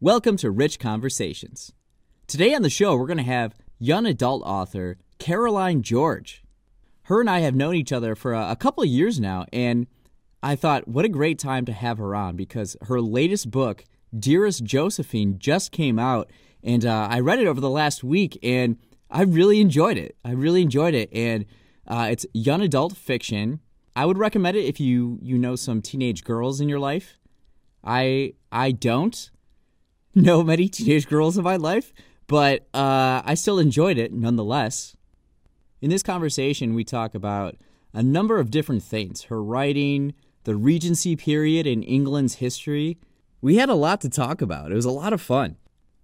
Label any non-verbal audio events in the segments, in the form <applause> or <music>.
Welcome to Rich Conversations. Today on the show, we're going to have young adult author Caroline George. Her and I have known each other for a, a couple of years now, and I thought, what a great time to have her on because her latest book, Dearest Josephine, just came out, and uh, I read it over the last week, and I really enjoyed it. I really enjoyed it, and uh, it's young adult fiction. I would recommend it if you you know some teenage girls in your life. I I don't know many teenage girls in my life, but uh, I still enjoyed it nonetheless. In this conversation, we talk about a number of different things her writing, the Regency period in England's history. We had a lot to talk about. It was a lot of fun.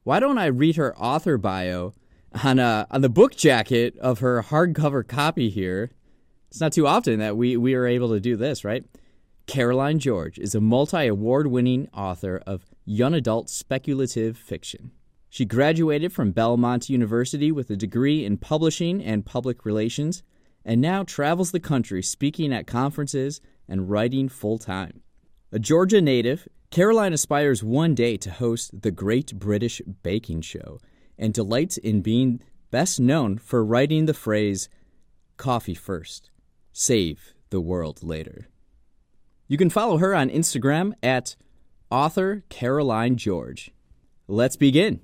Why don't I read her author bio on, uh, on the book jacket of her hardcover copy here? It's not too often that we, we are able to do this, right? Caroline George is a multi award winning author of young adult speculative fiction. She graduated from Belmont University with a degree in publishing and public relations and now travels the country speaking at conferences and writing full time. A Georgia native, Caroline aspires one day to host the Great British Baking Show and delights in being best known for writing the phrase, coffee first, save the world later. You can follow her on Instagram at author Caroline George. Let's begin.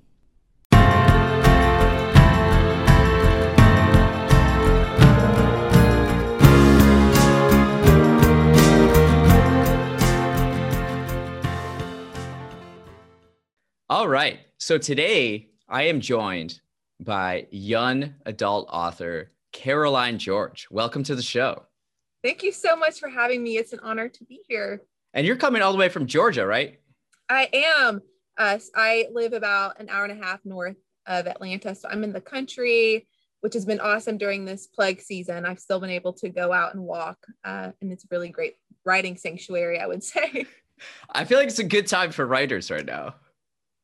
All right. So today I am joined by young adult author Caroline George. Welcome to the show. Thank you so much for having me. It's an honor to be here. And you're coming all the way from Georgia, right? I am. Uh, I live about an hour and a half north of Atlanta. So I'm in the country, which has been awesome during this plague season. I've still been able to go out and walk, uh, and it's a really great writing sanctuary, I would <laughs> say. I feel like it's a good time for writers right now.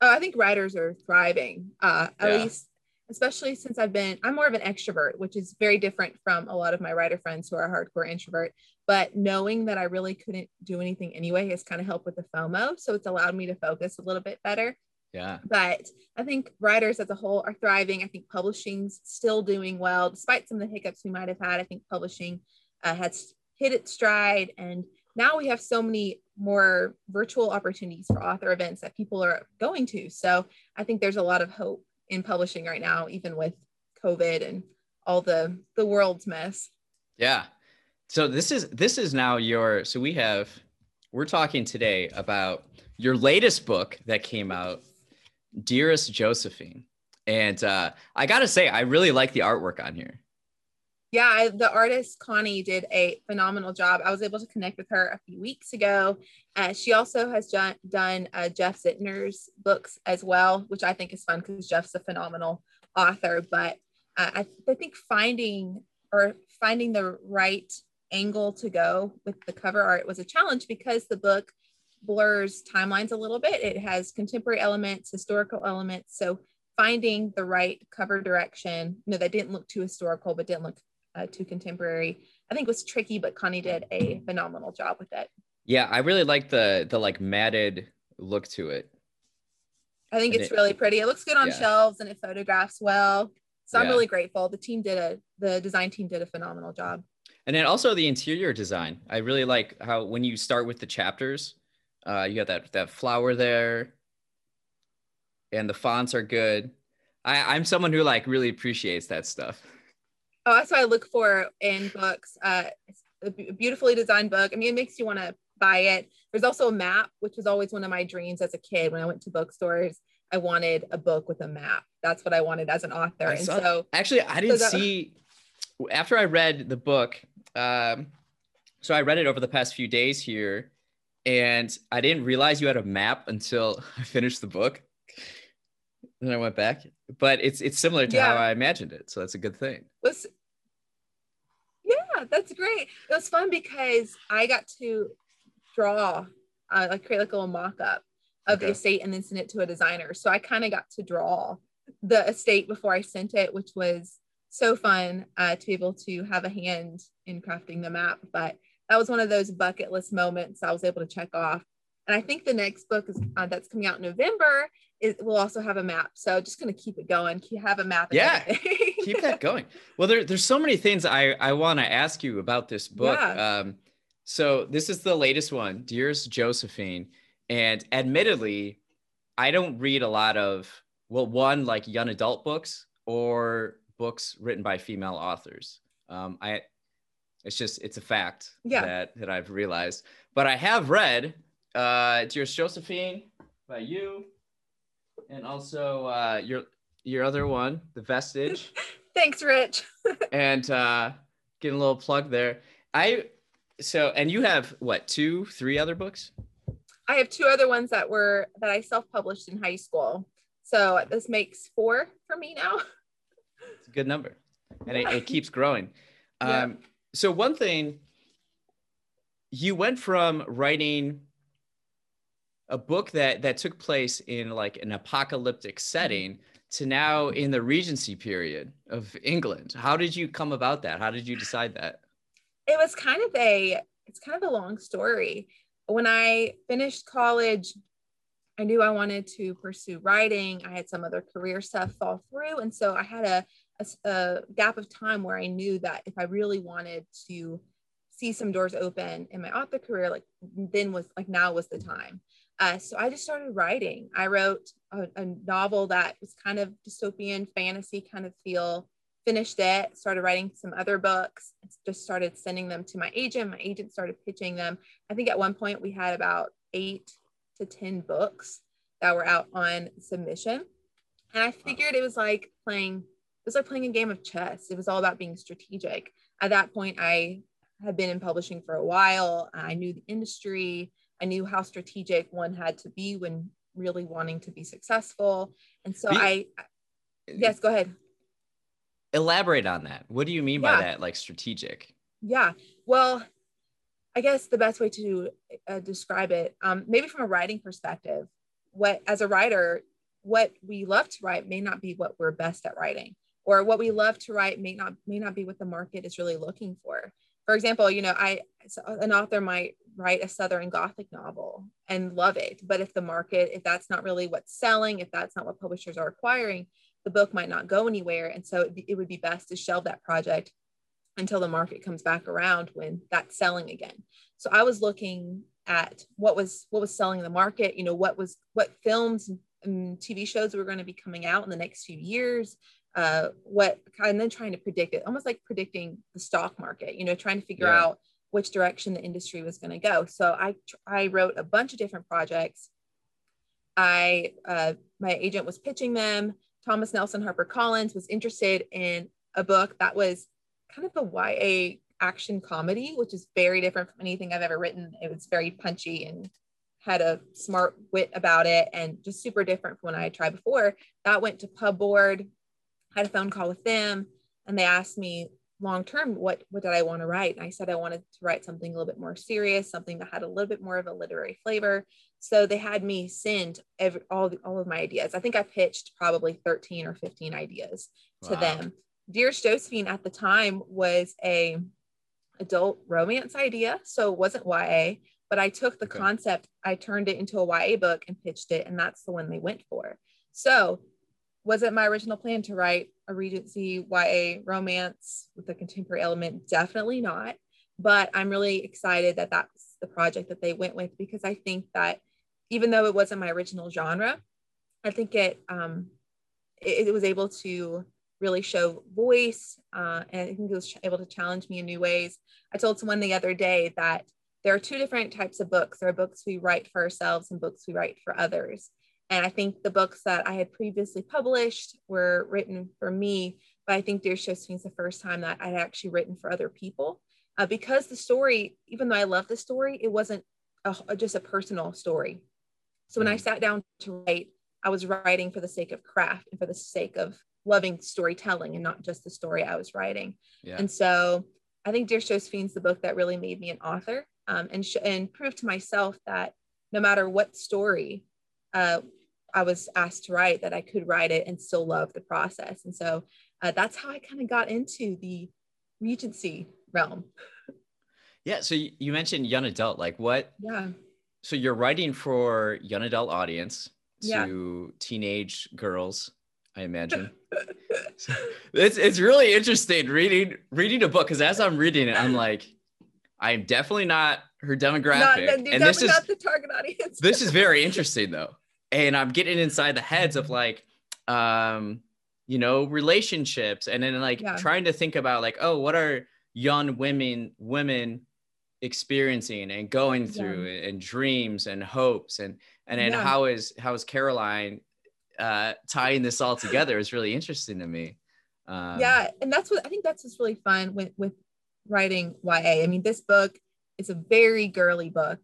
Oh, I think writers are thriving, uh, at yeah. least especially since I've been, I'm more of an extrovert, which is very different from a lot of my writer friends who are hardcore introvert. But knowing that I really couldn't do anything anyway has kind of helped with the FOMO. So it's allowed me to focus a little bit better. Yeah. But I think writers as a whole are thriving. I think publishing's still doing well, despite some of the hiccups we might have had. I think publishing uh, has hit its stride. And now we have so many more virtual opportunities for author events that people are going to. So I think there's a lot of hope in publishing right now, even with COVID and all the the world's mess. Yeah. So this is this is now your so we have we're talking today about your latest book that came out, Dearest Josephine. And uh, I gotta say, I really like the artwork on here. Yeah, I, the artist Connie did a phenomenal job. I was able to connect with her a few weeks ago. Uh, she also has done, done uh, Jeff Zentner's books as well, which I think is fun because Jeff's a phenomenal author. But uh, I, I think finding or finding the right angle to go with the cover art was a challenge because the book blurs timelines a little bit. It has contemporary elements, historical elements. So finding the right cover direction, you know, that didn't look too historical, but didn't look uh, too contemporary. I think it was tricky, but Connie did a phenomenal job with it. Yeah, I really like the the like matted look to it. I think and it's it, really pretty. It looks good on yeah. shelves and it photographs well. So I'm really grateful. The team did a the design team did a phenomenal job. And then also the interior design. I really like how when you start with the chapters, uh, you got that that flower there, and the fonts are good. I, I'm someone who like really appreciates that stuff. Oh, that's what I look for in books. Uh, a beautifully designed book. I mean, it makes you want to buy it. There's also a map, which was always one of my dreams as a kid. When I went to bookstores, I wanted a book with a map. That's what I wanted as an author. and so, actually, I didn't so that, see. After I read the book, um, so I read it over the past few days here, and I didn't realize you had a map until <laughs> I finished the book. Then I went back, but it's it's similar to yeah. how I imagined it, so that's a good thing. Was yeah, that's great. It was fun because I got to draw, uh, like create like a little mock-up of okay. the estate and then send it to a designer. So I kind of got to draw the estate before I sent it, which was so fun uh, to be able to have a hand in crafting the map. But that was one of those bucket list moments I was able to check off And I think the next book is uh, that's coming out in November. It will also have a map. So just going to keep it going. Keep have a map. Yeah, keep <laughs> that going. Well, there, there's so many things I I want to ask you about this book. Yeah. Um, so this is the latest one, Dearest Josephine, and admittedly, I don't read a lot of well, one like young adult books or books written by female authors. Um, I it's just it's a fact yeah. that that I've realized. But I have read uh Dearest Josephine by you and also uh your your other one, The Vestige. <laughs> Thanks, Rich. <laughs> and uh getting a little plug there. I so and you have what, two, three other books? I have two other ones that were that I self-published in high school. So this makes four for me now. It's a good number. And it, it keeps growing. <laughs> Yeah. Um, so one thing you went from writing a book that that took place in like an apocalyptic setting to now in the regency period of England. How did you come about that? How did you decide that? It was kind of a it's kind of a long story. When I finished college, I knew I wanted to pursue writing. I had some other career stuff fall through. And so I had a, a, a, gap of time where I knew that if I really wanted to see some doors open in my author career, like then was like now was the time. Uh, so I just started writing. I wrote a, a novel that was kind of dystopian fantasy kind of feel, finished it, started writing some other books, just started sending them to my agent. My agent started pitching them. I think at one point we had about eight to 10 books that were out on submission. And I figured it was like playing, it was like playing a game of chess. It was all about being strategic. At that point, I had been in publishing for a while. I knew the industry. I knew how strategic one had to be when really wanting to be successful. And so I, yes, go ahead. Elaborate on that. What do you mean yeah. by that? Like strategic? Yeah. Well, I guess the best way to uh, describe it, um, maybe from a writing perspective, what as a writer, what we love to write may not be what we're best at writing, or what we love to write may not may not be what the market is really looking for. For example, you know, I an author might write a Southern Gothic novel and love it, but if the market, if that's not really what's selling, if that's not what publishers are acquiring, the book might not go anywhere, and so it, it would be best to shelve that project until the market comes back around when that's selling again. So I was looking at what was what was selling in the market, you know, what was what films and TV shows were going to be coming out in the next few years, uh, what and then trying to predict it, almost like predicting the stock market, you know, trying to figure yeah. out which direction the industry was going to go. So I I wrote a bunch of different projects. I uh, my agent was pitching them. Thomas Nelson Harper Collins was interested in a book that was kind of a YA action comedy, which is very different from anything I've ever written. It was very punchy and had a smart wit about it and just super different from what I had tried before. That went to pub board, had a phone call with them, and they asked me long term what what did I want to write? And I said I wanted to write something a little bit more serious, something that had a little bit more of a literary flavor. So they had me send every, all the, all of my ideas. I think I pitched probably 13 or 15 ideas wow. to them Dearest Josephine at the time was a adult romance idea, so it wasn't YA, but I took the okay. concept, I turned it into a YA book and pitched it, and that's the one they went for. So, was it my original plan to write a Regency YA romance with a contemporary element? Definitely not. But I'm really excited that that's the project that they went with because I think that even though it wasn't my original genre, I think it um, it, it was able to really show voice. Uh, and I think it was able to challenge me in new ways. I told someone the other day that there are two different types of books. There are books we write for ourselves and books we write for others. And I think the books that I had previously published were written for me, but I think Dear Josephine is the first time that I'd actually written for other people. Uh, because the story, even though I love the story, it wasn't a, just a personal story. So when I mm. sat down to write, I was writing for the sake of craft and for the sake of loving storytelling and not just the story I was writing. Yeah. And so I think Dear Josephine's the book that really made me an author um, and, sh- and proved to myself that no matter what story uh, I was asked to write, that I could write it and still love the process. And so uh, that's how I kind of got into the Regency realm. Yeah. So you mentioned young adult, like what? Yeah. so you're writing for young adult audience to Yeah. teenage girls, I imagine. <laughs> So it's it's really interesting reading reading a book because as I'm reading it, I'm like, I'm definitely not her demographic, you're and definitely this is not the target audience. this is very <laughs> interesting though and i'm getting inside the heads of like um you know relationships and then like Yeah. trying to think about like oh what are young women women experiencing and going Yeah. through and dreams and hopes and and then Yeah. how is how is caroline uh tying this all together is really interesting to me um, yeah and that's what i think that's what's really fun with with writing ya i mean this book is a very girly book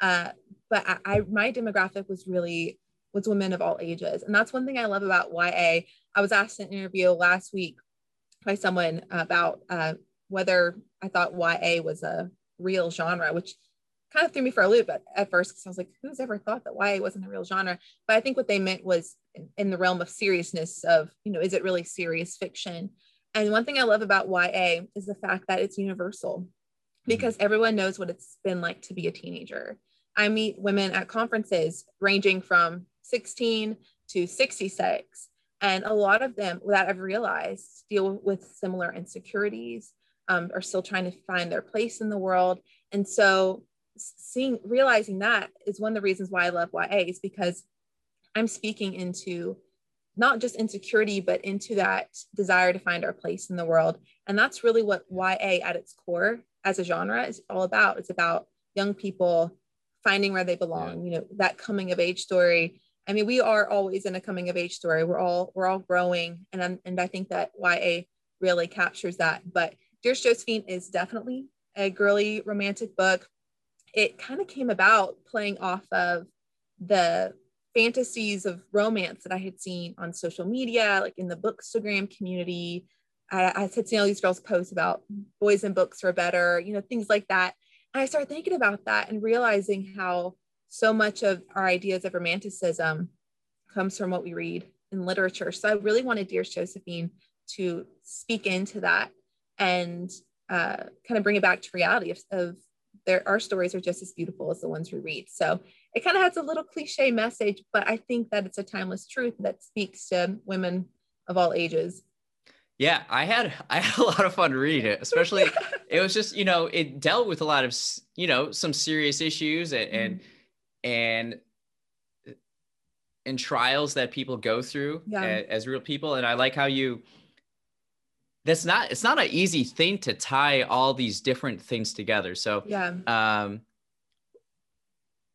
uh but I, I my demographic was really was women of all ages. And that's one thing i love about ya i was asked in an interview last week by someone about uh whether i thought ya was a real genre which kind of threw me for a loop at, at first because i was like who's ever thought that ya wasn't a real genre? But i think what they meant was in, in the realm of seriousness of you know is it really serious fiction? And one thing i love about ya is the fact that it's universal because everyone knows what it's been like to be a teenager. I meet women at conferences ranging from 16 to 66 and a lot of them without ever realized deal with similar insecurities um, are still trying to find their place in the world. And so seeing realizing that is one of the reasons why i love ya is because i'm speaking into not just insecurity but into that desire to find our place in the world. And that's really what ya at its core as a genre is all about. It's about young people finding where they belong you know that coming of age story i mean we are always in a coming of age story we're all we're all growing and I'm, and i think that ya really captures that but dearest josephine is definitely a girly romantic book it kind of came about playing off of the fantasies of romance that I had seen on social media, like in the bookstagram community. I, I had seen all these girls post about boys and books are better, you know, things like that. And I started thinking about that and realizing how so much of our ideas of romanticism comes from what we read in literature. So I really wanted Dearest Josephine to speak into that and uh, kind of bring it back to reality of, of there, our stories are just as beautiful as the ones we read. So it kind of has a little cliche message, but I think that it's a timeless truth that speaks to women of all ages. Yeah, I had <laughs> I had a lot of fun reading it, especially <laughs> it was just you know it dealt with a lot of you know some serious issues and and and, and trials that people go through Yeah. a- as, real people, and I like how you. That's not it's not an easy thing to tie all these different things together. So yeah, um,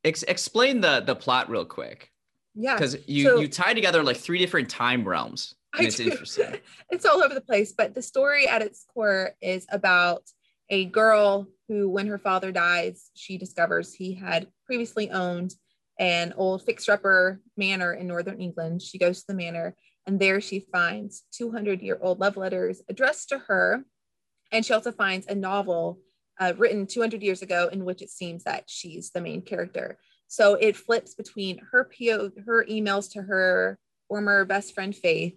ex- explain the the plot real quick yeah. because you So- you tie together like three different time realms. And I it's do. interesting. <laughs> it's all over the place, but the story at its core is about a girl who, when her father dies, she discovers he had previously owned an old fixer-upper manor in northern England. She goes to the manor, and there she finds 200-year-old love letters addressed to her, and she also finds a novel uh, written 200 years ago in which it seems that she's the main character. So it flips between her PO, her emails to her former best friend Faith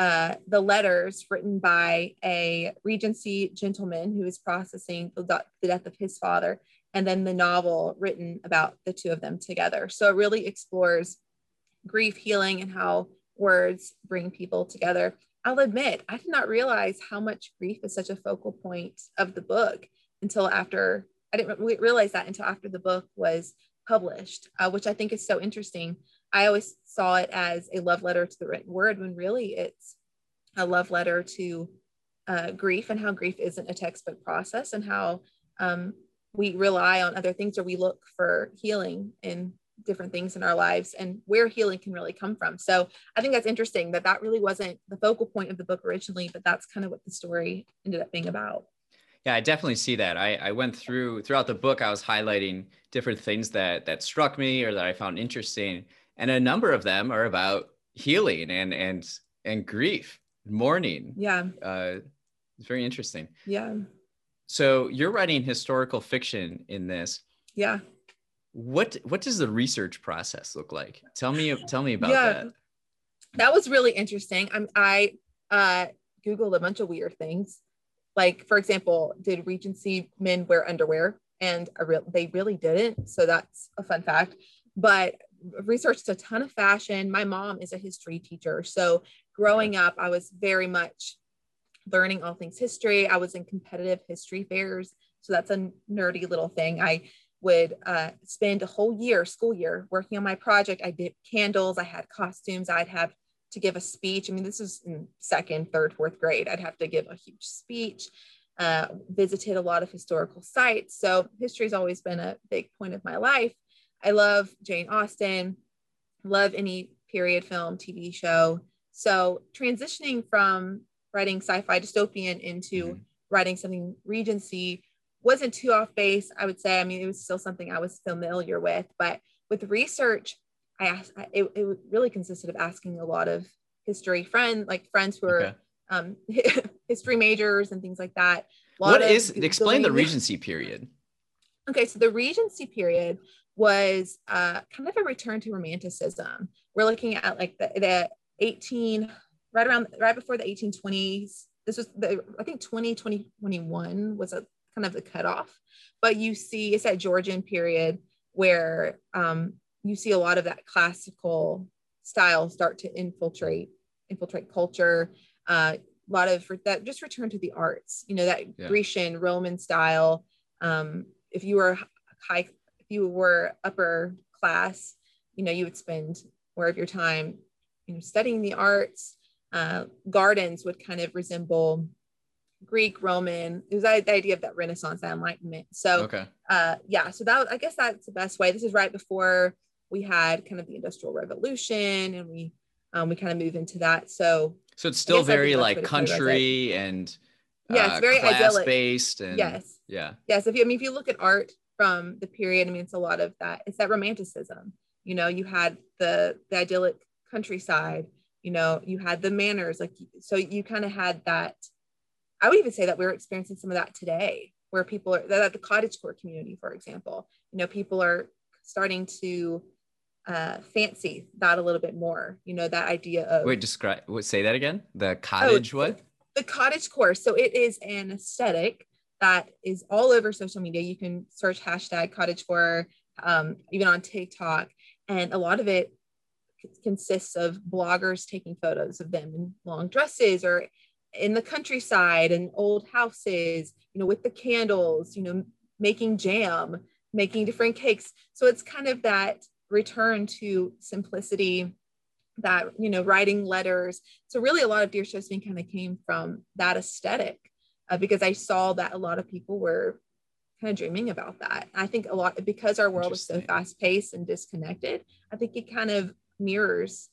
uh, the letters written by a Regency gentleman who is processing the, the death of his father, and then the novel written about the two of them together. So it really explores grief, healing, and how words bring people together. I'll admit, I did not realize how much grief is such a focal point of the book until after I didn't re- realize that until after the book was published, uh, which I think is so interesting. I always saw it as a love letter to the written word when really it's a love letter to uh, grief and how grief isn't a textbook process and how um, we rely on other things or we look for healing in different things in our lives and where healing can really come from. So I think that's interesting that that really wasn't the focal point of the book originally, but that's kind of what the story ended up being about. Yeah, I definitely see that. I, I went through throughout the book, I was highlighting different things that that struck me or that I found interesting. And a number of them are about healing and and and grief, mourning. Yeah. Uh, it's very interesting. Yeah. So you're writing historical fiction in this. Yeah. What what does the research process look like? Tell me tell me about Yeah. that. that was really interesting. I'm, I uh, Googled a bunch of weird things. Like, for example, did Regency men wear underwear and re- they really didn't. So that's a fun fact. But researched a ton of fashion. My mom is a history teacher. So growing up, I was very much learning all things history. I was in competitive history fairs. So that's a nerdy little thing. I would uh, spend a whole year, school year, working on my project. I did candles, I had costumes, I'd have to give a speech. I mean, this is in second, third, fourth grade. I'd have to give a huge speech. Uh, visited a lot of historical sites. So history has always been a big point of my life. I love Jane Austen, love any period film, TV show. So transitioning from writing sci-fi dystopian into mm-hmm. writing something Regency wasn't too off base. I would say. I mean, it was still something I was familiar with, but with research, I asked. It, it really consisted of asking a lot of history friends, like friends who are okay. um, <laughs> history majors and things like that. What is explain the <laughs> Regency period? Okay, so the Regency period was uh, kind of a return to Romanticism. We're looking at like the, the 18, right around, right before the 1820s. This was the, I think 20, 2021 was a kind of the cutoff. But you see, it's that Georgian period where um, you see a lot of that classical style start to infiltrate infiltrate culture. Uh, a lot of that just return to the arts. You know that yeah. Grecian Roman style. Um, if you were high, you were upper class, you know you would spend more of your time, you know, studying the arts. Uh, gardens would kind of resemble Greek, Roman. It was the idea of that Renaissance, that Enlightenment. So, okay. uh, yeah, so that I guess that's the best way. This is right before we had kind of the Industrial Revolution, and we um, we kind of move into that. So, so it's still very like country and yeah, it's uh, very class idyllic. based and yes, yeah, yes. If you I mean if you look at art from the period, I mean it's a lot of that. It's that romanticism. You know, you had the the idyllic countryside. You know, you had the manners, like so you kind of had that I would even say that we're experiencing some of that today, where people are that the cottage core community, for example, you know, people are starting to uh, fancy that a little bit more. You know, that idea of wait, describe. Say that again. The cottage oh, what? The, the cottage core. So it is an aesthetic that is all over social media. You can search hashtag cottagecore, um, even on TikTok, and a lot of it consists of bloggers taking photos of them in long dresses or in the countryside and old houses, you know, with the candles, you know, making jam, making different cakes. So it's kind of that return to simplicity that, you know, writing letters. So really a lot of Dear Josephine kind of came from that aesthetic uh, because I saw that a lot of people were kind of dreaming about that. I think a lot because our world is so fast paced and disconnected, I think it kind of mirrors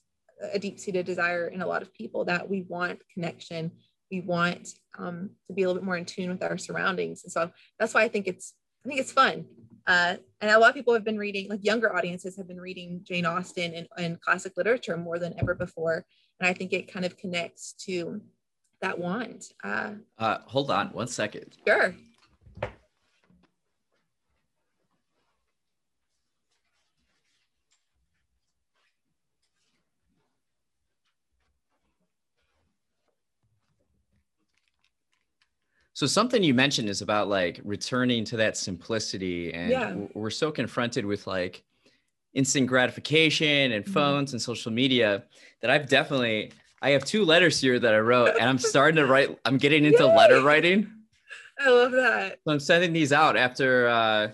a deep seated desire in a lot of people that we want connection. We want um, to be a little bit more in tune with our surroundings. And so that's why i think it's i think it's fun. Uh, and a lot of people have been reading like younger audiences have been reading jane austen and, and classic literature more than ever before. And i think it kind of connects to that want uh, uh, hold on one second sure So something you mentioned is about like returning to that simplicity, and yeah. we're so confronted with like instant gratification and mm-hmm. phones mm-hmm. and social media that I've definitely I have two letters here that I wrote, and I'm starting to write. I'm getting into Yay! letter writing. I love that. So I'm sending these out after uh,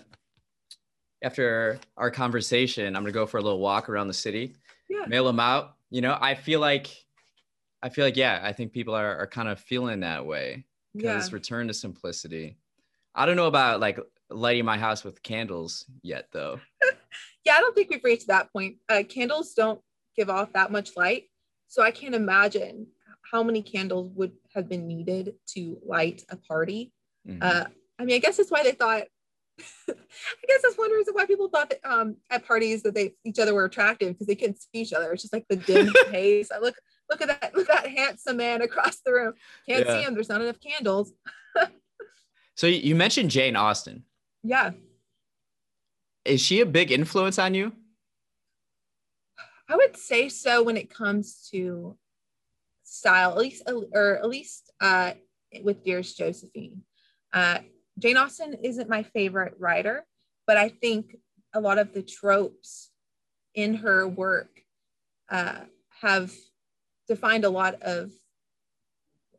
after our conversation. I'm gonna go for a little walk around the city, yeah. mail them out. You know, I feel like I feel like yeah, I think people are are kind of feeling that way because yeah. return to simplicity. I don't know about like lighting my house with candles yet, though. <laughs> yeah, I don't think we've reached that point. Uh, candles don't give off that much light, so I can't imagine how many candles would have been needed to light a party. Mm-hmm. Uh, I mean, I guess that's why they thought. <laughs> I guess that's one reason why people thought that um, at parties that they each other were attractive because they couldn't see each other. It's just like the dim <laughs> haze. I look look at that, look at that handsome man across the room. Can't yeah. see him. There's not enough candles. <laughs> so you mentioned Jane Austen. Yeah. Is she a big influence on you? I would say so when it comes to style, at least, or at least uh, with Dearest Josephine. Uh, Jane Austen isn't my favorite writer, but I think a lot of the tropes in her work uh, have defined a lot of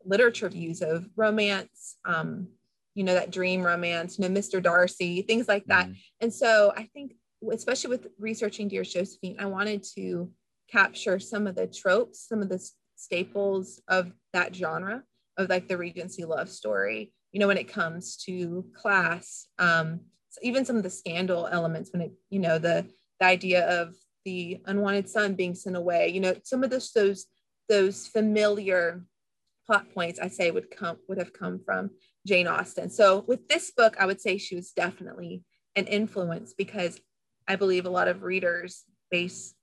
literature views of romance, um, you know, that dream romance, you know, Mr. Darcy, things like that. Mm. And so I think, especially with researching Dear Josephine, I wanted to capture some of the tropes, some of the staples of that genre of like the Regency love story, you know, when it comes to class, um, so even some of the scandal elements when it, you know, the, the idea of the unwanted son being sent away, you know, some of those, those, those familiar plot points I say would come, would have come from Jane Austen. So with this book, I would say she was definitely an influence because I believe a lot of readers base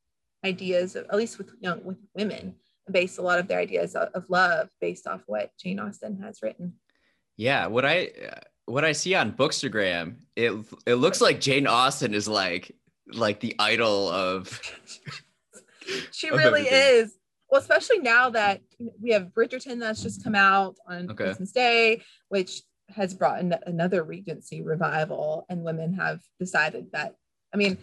ideas, at least with young with women, base a lot of their ideas of, of love based off what Jane Austen has written. Yeah, what I what I see on Bookstagram, it it looks like Jane Austen is like like the idol of. <laughs> she of really everything. is. Well, especially now that we have Bridgerton that's just come out on okay. Christmas Day, which has brought another Regency revival, and women have decided that. I mean,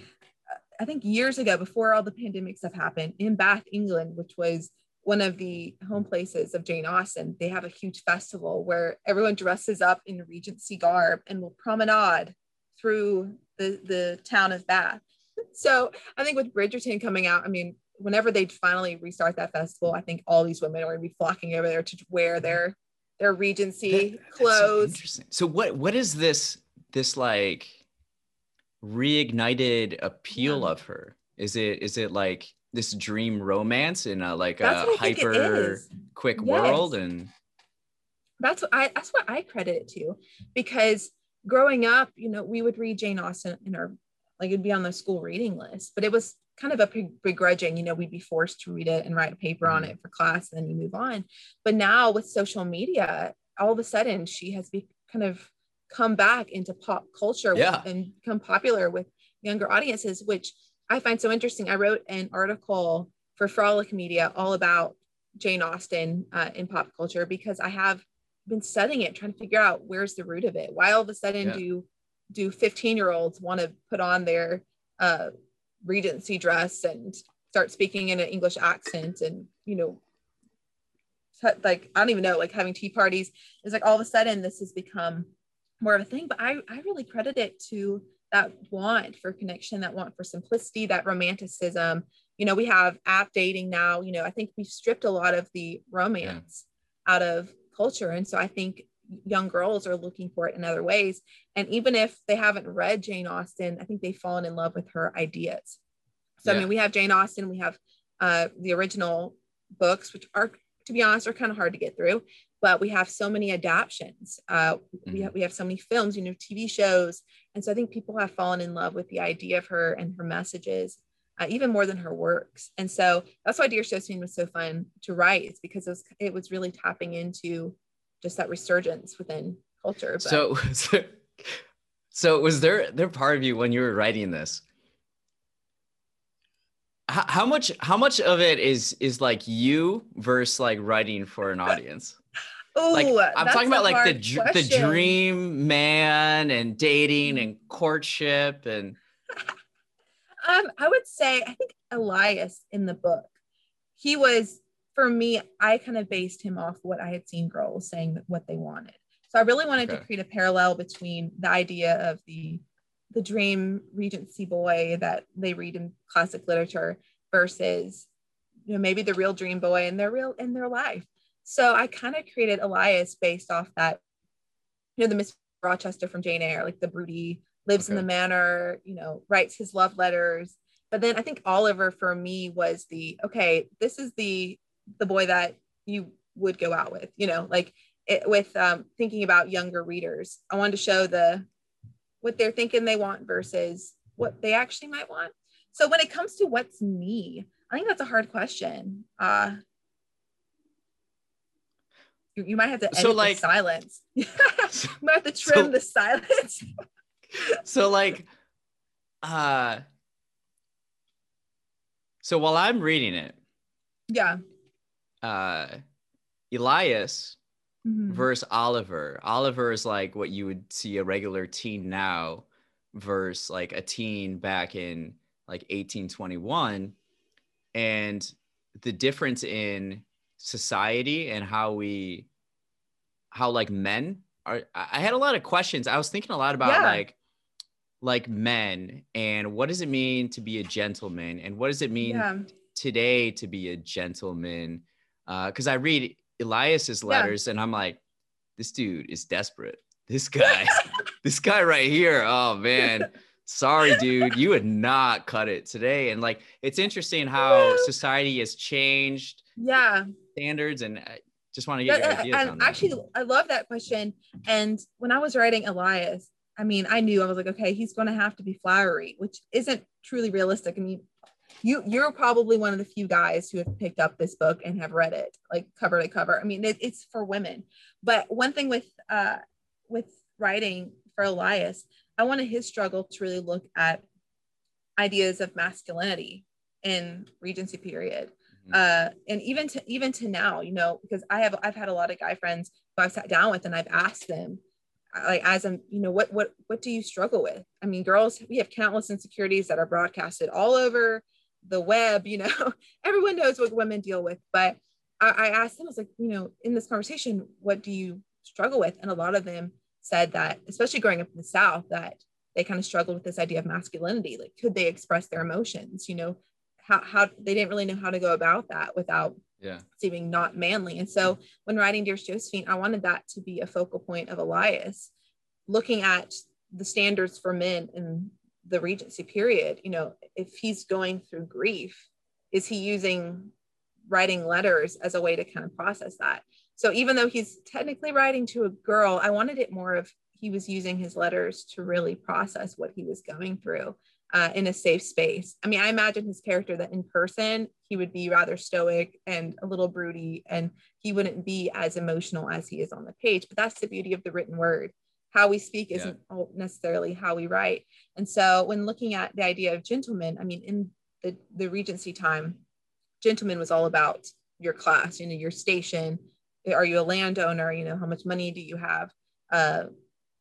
I think years ago, before all the pandemic stuff happened, in Bath, England, which was one of the home places of Jane Austen, they have a huge festival where everyone dresses up in Regency garb and will promenade through the, the town of Bath. So I think with Bridgerton coming out, I mean, whenever they finally restart that festival, I think all these women are going to be flocking over there to wear mm-hmm. their their Regency that, clothes. So, interesting. so what what is this this like reignited appeal yeah. of her? Is it is it like this dream romance in a like that's a hyper quick yes. world and that's what I that's what I credit it to because growing up, you know, we would read Jane Austen in our like it'd be on the school reading list, but it was kind of a begrudging, you know, we'd be forced to read it and write a paper mm-hmm. on it for class and then you move on. But now with social media, all of a sudden she has be kind of come back into pop culture yeah. and become popular with younger audiences, which I find so interesting. I wrote an article for Frolic Media all about Jane Austen uh, in pop culture because I have been studying it, trying to figure out where's the root of it. Why all of a sudden yeah. do do 15 year olds want to put on their uh, Regency dress and start speaking in an English accent and you know like I don't even know like having tea parties. It's like all of a sudden this has become more of a thing. But I I really credit it to that want for connection, that want for simplicity, that romanticism. You know, we have app dating now. You know, I think we've stripped a lot of the romance yeah. out of culture. And so I think young girls are looking for it in other ways. And even if they haven't read Jane Austen, I think they've fallen in love with her ideas. So, yeah. I mean, we have Jane Austen, we have uh, the original books, which are, to be honest, are kind of hard to get through but we have so many adaptations. Uh, mm-hmm. we, have, we have so many films, you know, TV shows. And so I think people have fallen in love with the idea of her and her messages, uh, even more than her works. And so that's why Dear Josephine was so fun to write. It's because it was, it was really tapping into just that resurgence within culture. But. So, <laughs> so, so was there, there part of you when you were writing this, how much how much of it is is like you versus like writing for an audience Oh, like I'm talking about like the the dream man and dating and courtship and <laughs> um I would say I think Elias in the book he was for me I kind of based him off what I had seen girls saying what they wanted. So I really wanted okay. to create a parallel between the idea of the the dream regency boy that they read in classic literature versus you know maybe the real dream boy in their real in their life so I kind of created Elias based off that, you know, the Miss Rochester from Jane Eyre, like the broody, lives okay. in the manor, you know, writes his love letters. But then I think Oliver for me was the okay, this is the the boy that you would go out with, you know, like it, with um, thinking about younger readers. I wanted to show the what they're thinking they want versus what they actually might want. So when it comes to what's me, I think that's a hard question. Uh, you, you might have to edit so like silence. <laughs> you <laughs> might have to trim so, the silence. <laughs> so like uh so while I'm reading it, yeah. Uh Elias mm-hmm. versus Oliver. Oliver is like what you would see a regular teen now versus like a teen back in like 1821 and the difference in society and how we how like men are I had a lot of questions. I was thinking a lot about yeah. like like men and what does it mean to be a gentleman and what does it mean yeah. today to be a gentleman Uh, because uh, I read Elias's letters yeah. and I'm like, this dude is desperate. This guy, <laughs> this guy right here. Oh man, sorry, dude, you would not cut it today. And like, it's interesting how society has changed. Yeah. Standards and I just want to get your ideas and on that. Actually, I love that question. And when I was writing Elias, I mean, I knew I was like, okay, he's going to have to be flowery, which isn't truly realistic. I mean, you you're probably one of the few guys who have picked up this book and have read it like cover to cover i mean it, it's for women but one thing with uh with writing for elias i wanted his struggle to really look at ideas of masculinity in regency period. Uh and even to even to now you know because i have i've had a lot of guy friends who i've sat down with and i've asked them like as a you know what what what do you struggle with i mean girls we have countless insecurities that are broadcasted all over the web, you know, <laughs> everyone knows what women deal with. But I, I asked them, I was like, you know, in this conversation, what do you struggle with? And a lot of them said that, especially growing up in the South, that they kind of struggled with this idea of masculinity. Like, could they express their emotions? You know, how, how they didn't really know how to go about that without yeah. seeming not manly. And so when writing Dearest Josephine, I wanted that to be a focal point of Elias, looking at the standards for men in the regency period you know if he's going through grief is he using writing letters as a way to kind of process that so even though he's technically writing to a girl i wanted it more of he was using his letters to really process what he was going through uh, in a safe space i mean i imagine his character that in person he would be rather stoic and a little broody and he wouldn't be as emotional as he is on the page but that's the beauty of the written word how we speak isn't yeah. necessarily how we write. And so when looking at the idea of gentleman, I mean, in the, the Regency time, gentleman was all about your class, you know, your station. Are you a landowner? You know, how much money do you have? Uh,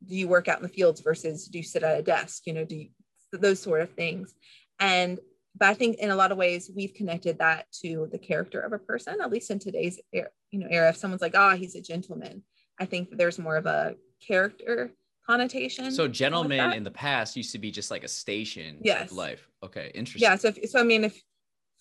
do you work out in the fields versus do you sit at a desk? You know, do you, those sort of things. And but I think in a lot of ways we've connected that to the character of a person, at least in today's era, you know era. If someone's like, "Ah, oh, he's a gentleman," I think there's more of a character connotation. So gentleman in the past used to be just like a station yes. of life. Okay, interesting. Yeah. So if, so I mean if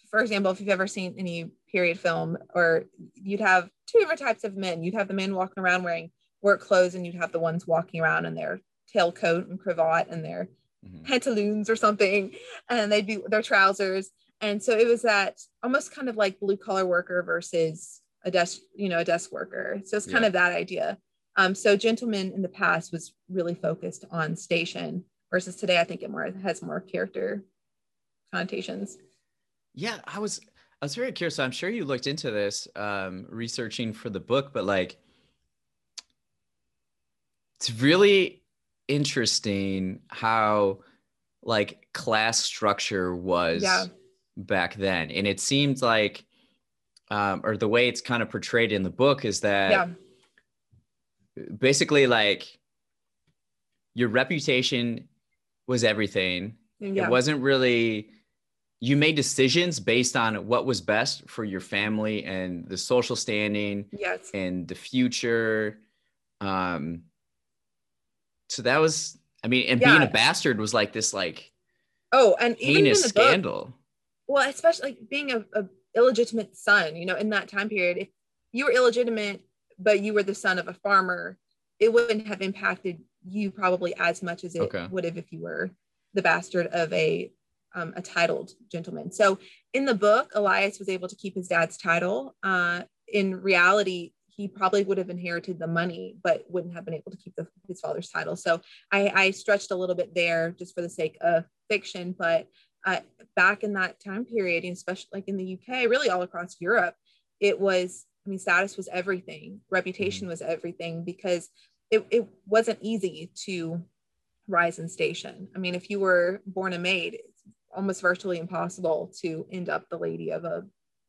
for example, if you've ever seen any period film or you'd have two different types of men. You'd have the men walking around wearing work clothes and you'd have the ones walking around in their tailcoat and cravat and their mm-hmm. pantaloons or something and they'd be their trousers and so it was that almost kind of like blue collar worker versus a desk you know a desk worker so it's kind yeah. of that idea um, so gentleman in the past was really focused on station versus today, I think it more has more character connotations. Yeah, I was I was very curious. So I'm sure you looked into this um, researching for the book, but like it's really interesting how like class structure was yeah. back then, and it seemed like um, or the way it's kind of portrayed in the book is that. Yeah basically like your reputation was everything. Yeah. It wasn't really you made decisions based on what was best for your family and the social standing yes. and the future. Um so that was I mean, and yeah. being a bastard was like this like oh and heinous scandal. Book, well, especially like being a, a illegitimate son, you know, in that time period, if you were illegitimate but you were the son of a farmer, it wouldn't have impacted you probably as much as it okay. would have if you were the bastard of a um, a titled gentleman. So in the book, Elias was able to keep his dad's title. Uh, in reality, he probably would have inherited the money, but wouldn't have been able to keep the, his father's title. So I, I, stretched a little bit there just for the sake of fiction. But uh, back in that time period, especially like in the UK, really all across Europe, it was I mean, status was everything, reputation mm-hmm. was everything because it, it wasn't easy to rise in station. I mean, if you were born a maid, it's almost virtually impossible to end up the lady of a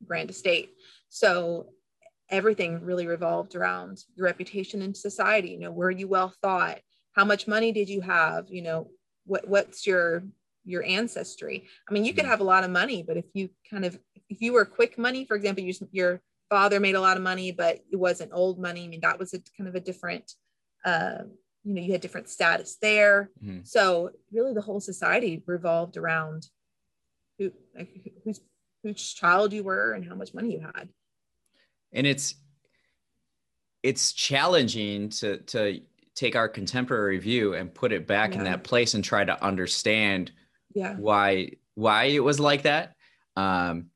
grand estate. So everything really revolved around your reputation in society. You know, were you well thought? How much money did you have? You know, what what's your your ancestry? I mean, you could mm-hmm. have a lot of money, but if you kind of if you were quick money, for example, you, your father made a lot of money, but it wasn't old money. I mean, that was a kind of a different, uh, you know, you had different status there. Mm-hmm. So really, the whole society revolved around who, like, whose whose child you were and how much money you had. And it's it's challenging to to take our contemporary view and put it back yeah. in that place and try to understand yeah. why why it was like that. Um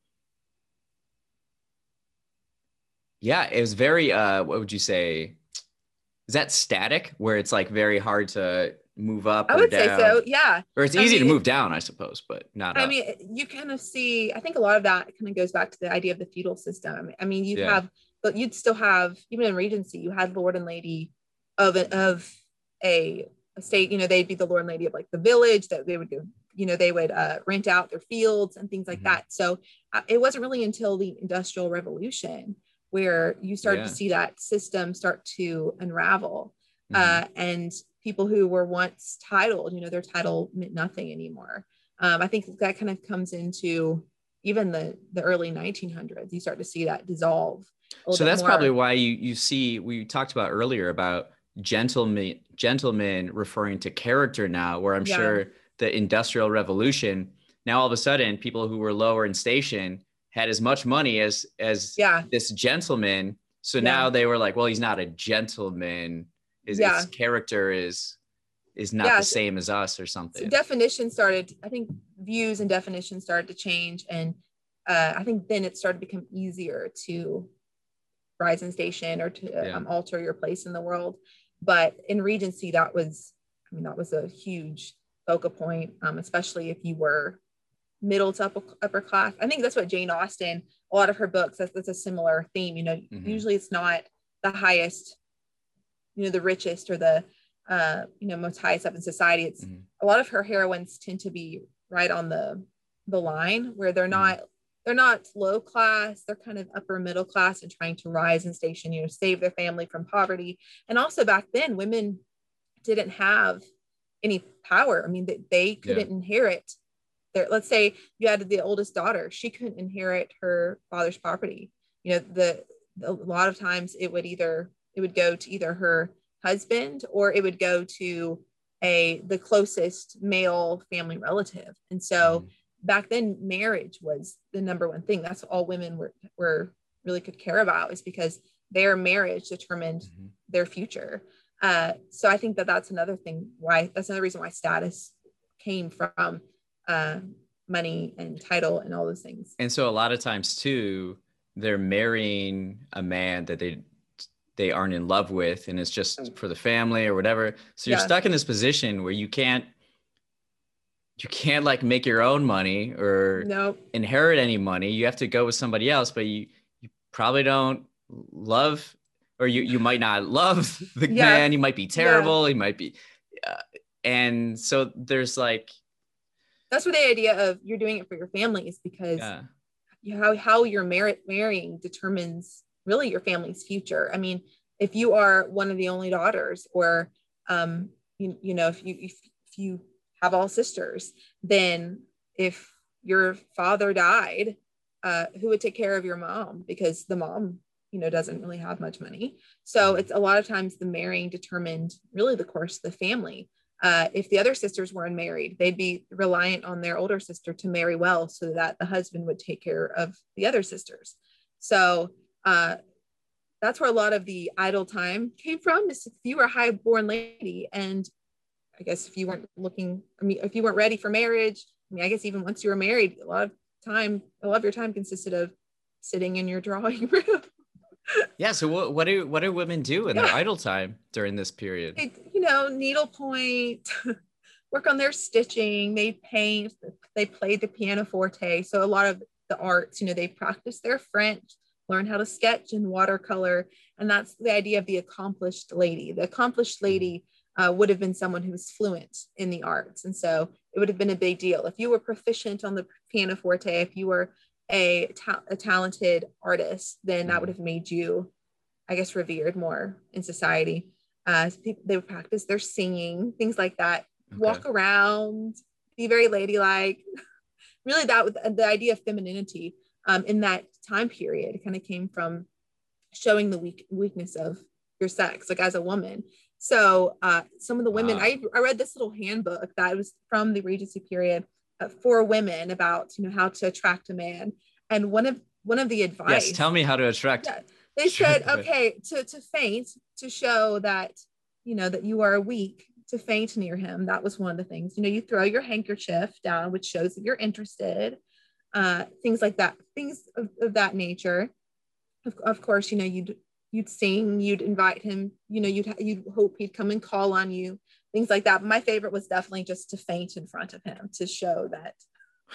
yeah it was very uh what would you say? Is that static where it's like very hard to move up i would down? say so yeah or it's easy mean, to move down i suppose but not i up. mean you kind of see i think a lot of that kind of goes back to the idea of the feudal system i mean you yeah. have but you'd still have even in regency you had lord and lady of a, of a, a state you know they'd be the lord and lady of like the village that they would do you know they would uh, rent out their fields and things like mm-hmm. that so uh, it wasn't really until the industrial revolution where you started yeah. to see that system start to unravel mm-hmm. uh, and people who were once titled you know their title meant nothing anymore um, i think that kind of comes into even the the early 1900s you start to see that dissolve so that's more. probably why you you see we talked about earlier about gentlemen gentlemen referring to character now where i'm yeah. sure the industrial revolution now all of a sudden people who were lower in station had as much money as as yeah. this gentleman so yeah. now they were like well he's not a gentleman his, yeah. his character is is not yeah. the same as us or something so definition started i think views and definitions started to change and uh, i think then it started to become easier to rise in station or to yeah. um, alter your place in the world but in regency that was i mean that was a huge focal point um, especially if you were middle to upper, upper class i think that's what jane austen a lot of her books that's, that's a similar theme you know mm-hmm. usually it's not the highest you know the richest or the uh, you know most highest up in society it's mm-hmm. a lot of her heroines tend to be right on the the line where they're mm-hmm. not they're not low class they're kind of upper middle class and trying to rise in station you know save their family from poverty and also back then women didn't have any power i mean they, they couldn't yeah. inherit their let's say you had the oldest daughter she couldn't inherit her father's property you know the a lot of times it would either it would go to either her husband or it would go to a the closest male family relative. And so mm back then marriage was the number one thing. That's all women were, were really could care about is because their marriage determined mm-hmm. their future. Uh, so i think that that's another thing why that's another reason why status came from uh, money and title and all those things. And so a lot of times too they're marrying a man that they they aren't in love with and it's just mm. for the family or whatever so you're yeah. stuck in this position where you can't you can't like make your own money or nope. inherit any money. You have to go with somebody else, but you, you probably don't love or you, you might not love <laughs> the yeah. man. He might be terrible. Yeah. He might be. Uh, and so there's like. That's where the idea of you're doing it for your family is because how, how you're mar- marrying determines really your family's future. I mean, if you are one of the only daughters or, um, you, you know, if you, if, if you have all sisters, then if your father died, uh, who would take care of your mom? Because the mom, you know, doesn't really have much money. So it's a lot of times the marrying determined really the course of the family. Uh, if the other sisters weren't married, they'd be reliant on their older sister to marry well so that the husband would take care of the other sisters. So uh, that's where a lot of the idle time came from. Is if you were a high born lady and I guess if you weren't looking, I mean, if you weren't ready for marriage, I mean, I guess even once you were married, a lot of time, a lot of your time consisted of sitting in your drawing <laughs> room. yeah. So what, what do what do women do in yeah. their idle time during this period? They, you know, needlepoint, <laughs> work on their stitching. They paint. They play the pianoforte. So a lot of the arts, you know, they practice their French, learn how to sketch and watercolor, and that's the idea of the accomplished lady. The accomplished mm-hmm. lady uh, would have been someone who was fluent in the arts. And so it would have been a big deal. If you were proficient on the pianoforte, if you were a, ta- a talented artist, then that would have made you, I guess, revered more in society. Uh, they would practice their singing, things like that. Okay. Walk around, be very ladylike. <laughs> really, that was the idea of femininity um, in that time period kind of came from showing the weak weakness of your sex, like as a woman. So uh, some of the women, wow. I, I read this little handbook that was from the Regency period uh, for women about you know how to attract a man, and one of one of the advice. Yes, tell me how to attract. Yeah, they <laughs> said okay to to faint to show that you know that you are weak to faint near him. That was one of the things. You know, you throw your handkerchief down, which shows that you're interested. Uh, things like that, things of, of that nature. Of, of course, you know, you'd you'd sing, you'd invite him, you know, you'd you'd hope he'd come and call on you, things like that. But my favorite was definitely just to faint in front of him to show that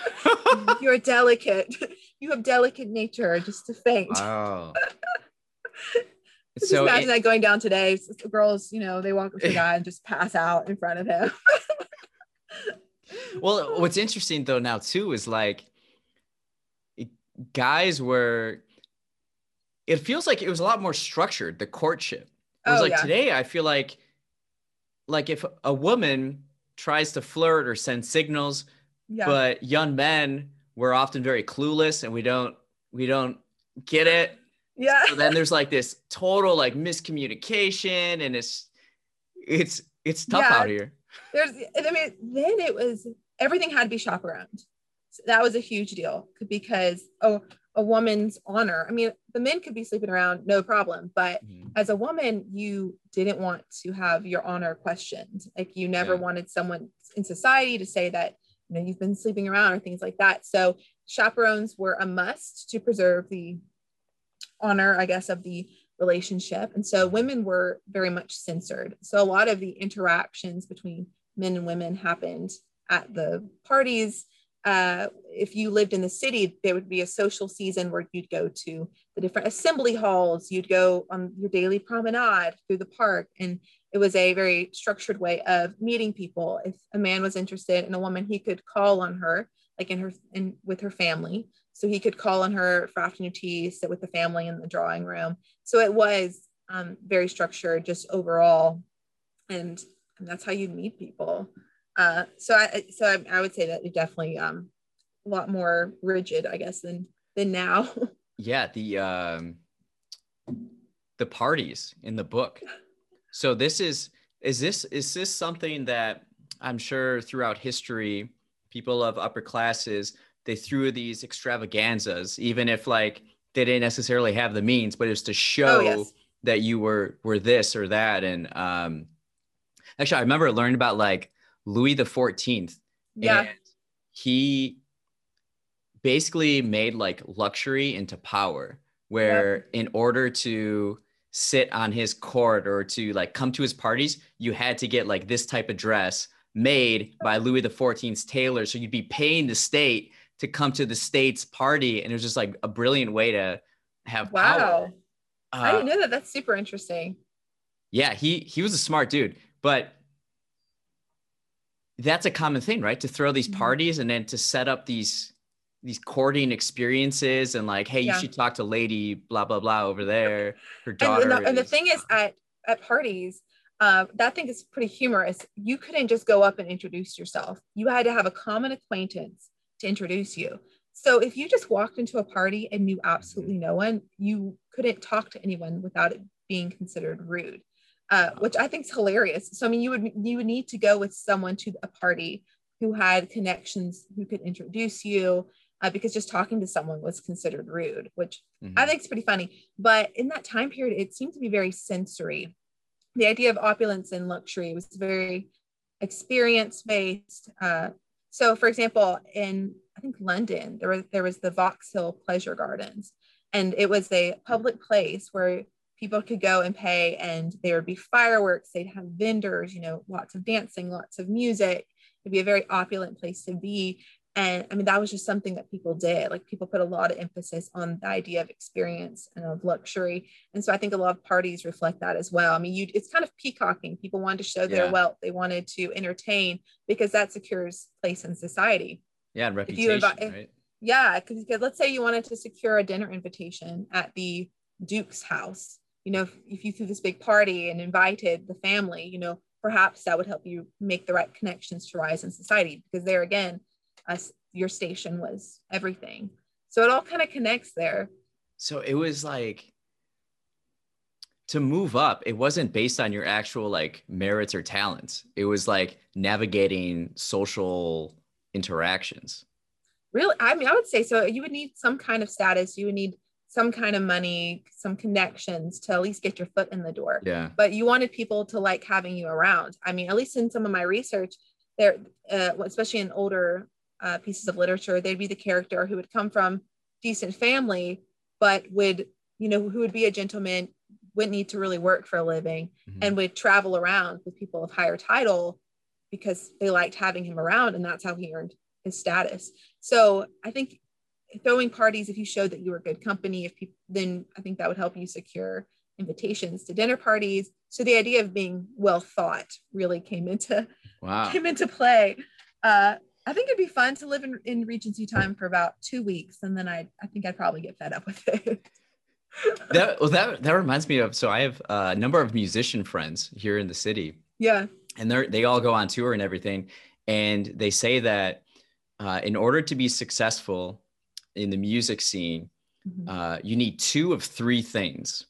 <laughs> you're delicate. <laughs> You have delicate nature just to faint. Wow. <laughs> just so imagine it, that going down today. Girls, you know, they walk up to a guy and just pass out in front of him. well, what's interesting though now too is like guys were it feels like it was a lot more structured, the courtship. Whereas oh, like yeah. today, I feel like like if a woman tries to flirt or send signals, yeah. but young men we're often very clueless and we don't we don't get it. Yeah. So then there's like this total like miscommunication and it's it's it's tough yeah. out here. There's I mean then it was everything had to be chaperoned. So that was a huge deal because oh a woman's honor. I mean, the men could be sleeping around, no problem. But mm-hmm. as a woman, you didn't want to have your honor questioned. Like you never yeah. wanted someone in society to say that, you know, you've been sleeping around or things like that. So chaperones were a must to preserve the honor, I guess, of the relationship. And so women were very much censored. So a lot of the interactions between men and women happened at the parties uh, if you lived in the city, there would be a social season where you'd go to the different assembly halls, you'd go on your daily promenade through the park. And it was a very structured way of meeting people. If a man was interested in a woman, he could call on her, like in her in with her family. So he could call on her for afternoon tea, sit with the family in the drawing room. So it was um, very structured, just overall, and, and that's how you meet people. Uh, so I so I, I, would say that it definitely um, a lot more rigid, I guess, than than now. <laughs> yeah, the um, the parties in the book. So this is is this is this something that I'm sure throughout history, people of upper classes they threw these extravaganzas, even if like they didn't necessarily have the means, but it was to show oh, yes. that you were were this or that. And um, actually, I remember learning about like Louis the Fourteenth. Yeah. And he basically made like luxury into power, where yep. in order to sit on his court or to like come to his parties, you had to get like this type of dress made by Louis the Fourteenth's tailor. So you'd be paying the state to come to the state's party, and it was just like a brilliant way to have wow. Power. Uh, I didn't know that. That's super interesting. Yeah, he he was a smart dude, but that's a common thing, right? To throw these mm-hmm. parties and then to set up these these courting experiences and like, hey, yeah. you should talk to lady blah blah blah over there. Her daughter. And, and, the, and the, thing is, at at parties, uh, that thing is pretty humorous. You couldn't just go up and introduce yourself. You had to have a common acquaintance to introduce you. So if you just walked into a party and knew absolutely mm-hmm. no one, you couldn't talk to anyone without it being considered rude uh, which I think is hilarious. So I mean, you would you would need to go with someone to a party who had connections who could introduce you, uh, because just talking to someone was considered rude, which mm-hmm. I think is pretty funny. But in that time period, it seemed to be very sensory. The idea of opulence and luxury was very experience based. Uh, so, for example, in I think London, there was there was the Vauxhall Pleasure Gardens, and it was a public place where people could go and pay and there would be fireworks they'd have vendors you know lots of dancing lots of music. It'd be a very opulent place to be. And i mean that was just something that people did like people put a lot of emphasis on the idea of experience and of luxury. And so i think a lot of parties reflect that as well. I mean you it's kind of peacocking. People wanted to show their yeah. wealth. They wanted to entertain because that secures place in society. Yeah and reputation if you, right? Yeah, because let's say you wanted to secure a dinner invitation at the Duke's house. You know, if, if you threw this big party and invited the family, you know, perhaps that would help you make the right connections to rise in society because there again, uh, your station was everything. So it all kind of connects there. So it was like to move up, it wasn't based on your actual like merits or talents. It was like navigating social interactions. Really? I mean, I would say so. You would need some kind of status. You would need some kind of money, some connections to at least get your foot in the door. Yeah. But you wanted people to like having you around. I mean, at least in some of my research, there, uh, especially in older uh, pieces of literature, they'd be the character who would come from decent family, but would, you know, who would be a gentleman, wouldn't need to really work for a living, mm-hmm. and would travel around with people of higher title because they liked having him around, and that's how he earned his status. So I think throwing parties, if you showed that you were good company, if people, then I think that would help you secure invitations to dinner parties. So the idea of being well thought really came into wow. came into play. Uh, I think it'd be fun to live in, in Regency time for about two weeks, and then I I think I'd probably get fed up with it. <laughs> that well that that reminds me of so I have a number of musician friends here in the city. Yeah, and they're they all go on tour and everything, and they say that uh, in order to be successful in the music scene, mm-hmm. uh, you need two of three things.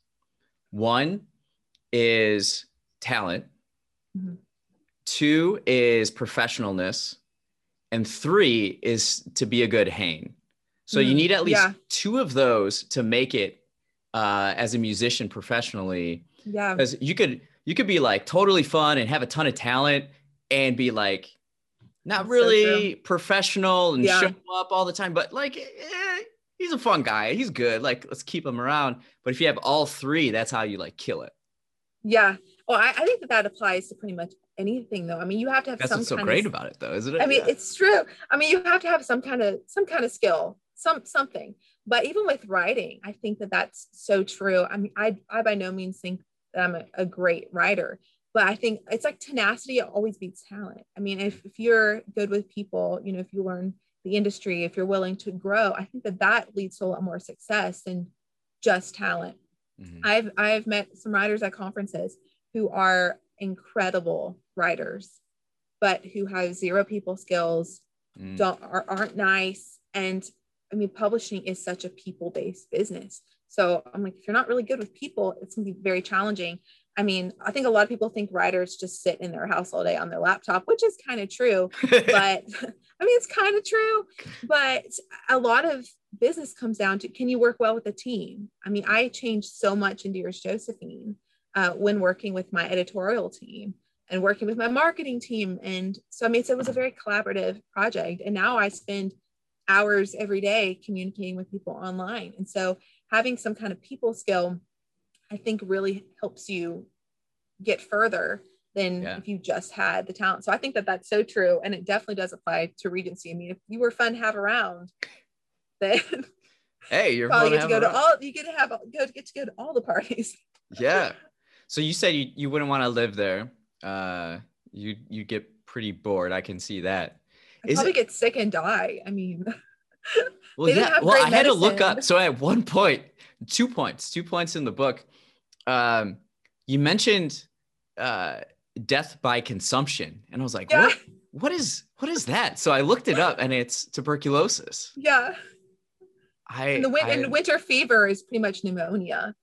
One is talent. Mm-hmm. Two is professionalness and three is to be a good hang. So mm, you need at least yeah. two of those to make it uh, as a musician professionally. Yeah, because you could you could be like totally fun and have a ton of talent and be like not really so professional and yeah. show up all the time, but like eh, he's a fun guy. He's good. Like let's keep him around. But if you have all three, that's how you like kill it. Yeah. Well, I, I think that that applies to pretty much anything though. I mean, you have to have That's some what's so great of, about it though, isn't it? I mean, yeah. it's true. I mean, you have to have some kind of some kind of skill, some something. But even with writing, I think that that's so true. I mean, I I by no means think that I'm a, a great writer, but I think it's like tenacity always beats talent. I mean, if if you're good with people, you know, if you learn the industry, if you're willing to grow, I think that that leads to a lot more success than just talent. Mm-hmm. I've I've met some writers at conferences who are incredible writers, but who have zero people skills, mm. don't are, aren't nice. And I mean, publishing is such a people-based business. So I'm like, if you're not really good with people, it's gonna be very challenging. I mean, I think a lot of people think writers just sit in their house all day on their laptop, which is kind of true. <laughs> but I mean, it's kind of true. But a lot of business comes down to can you work well with a team? I mean, I changed so much in Dearest Josephine uh, when working with my editorial team and working with my marketing team. And so, I mean, so it was a very collaborative project. And now I spend hours every day communicating with people online. And so, having some kind of people skill, I think really helps you get further than yeah. if you just had the talent. So I think that that's so true, and it definitely does apply to Regency. I mean, if you were fun to have around, <laughs> then hey, you're probably get to, to go around. to all. You get to have go get to go to all the parties. <laughs> yeah. So you said you, you wouldn't want to live there uh, you you get pretty bored. I can see that. I probably it, get sick and die. I mean, <laughs> well, yeah. Well, I had to look up. So at one point, two points, two points in the book, um, you mentioned uh, death by consumption, and I was like, yeah. what? What is what is that? So I looked it up, and it's tuberculosis. Yeah. I and the, win- I, and winter fever is pretty much pneumonia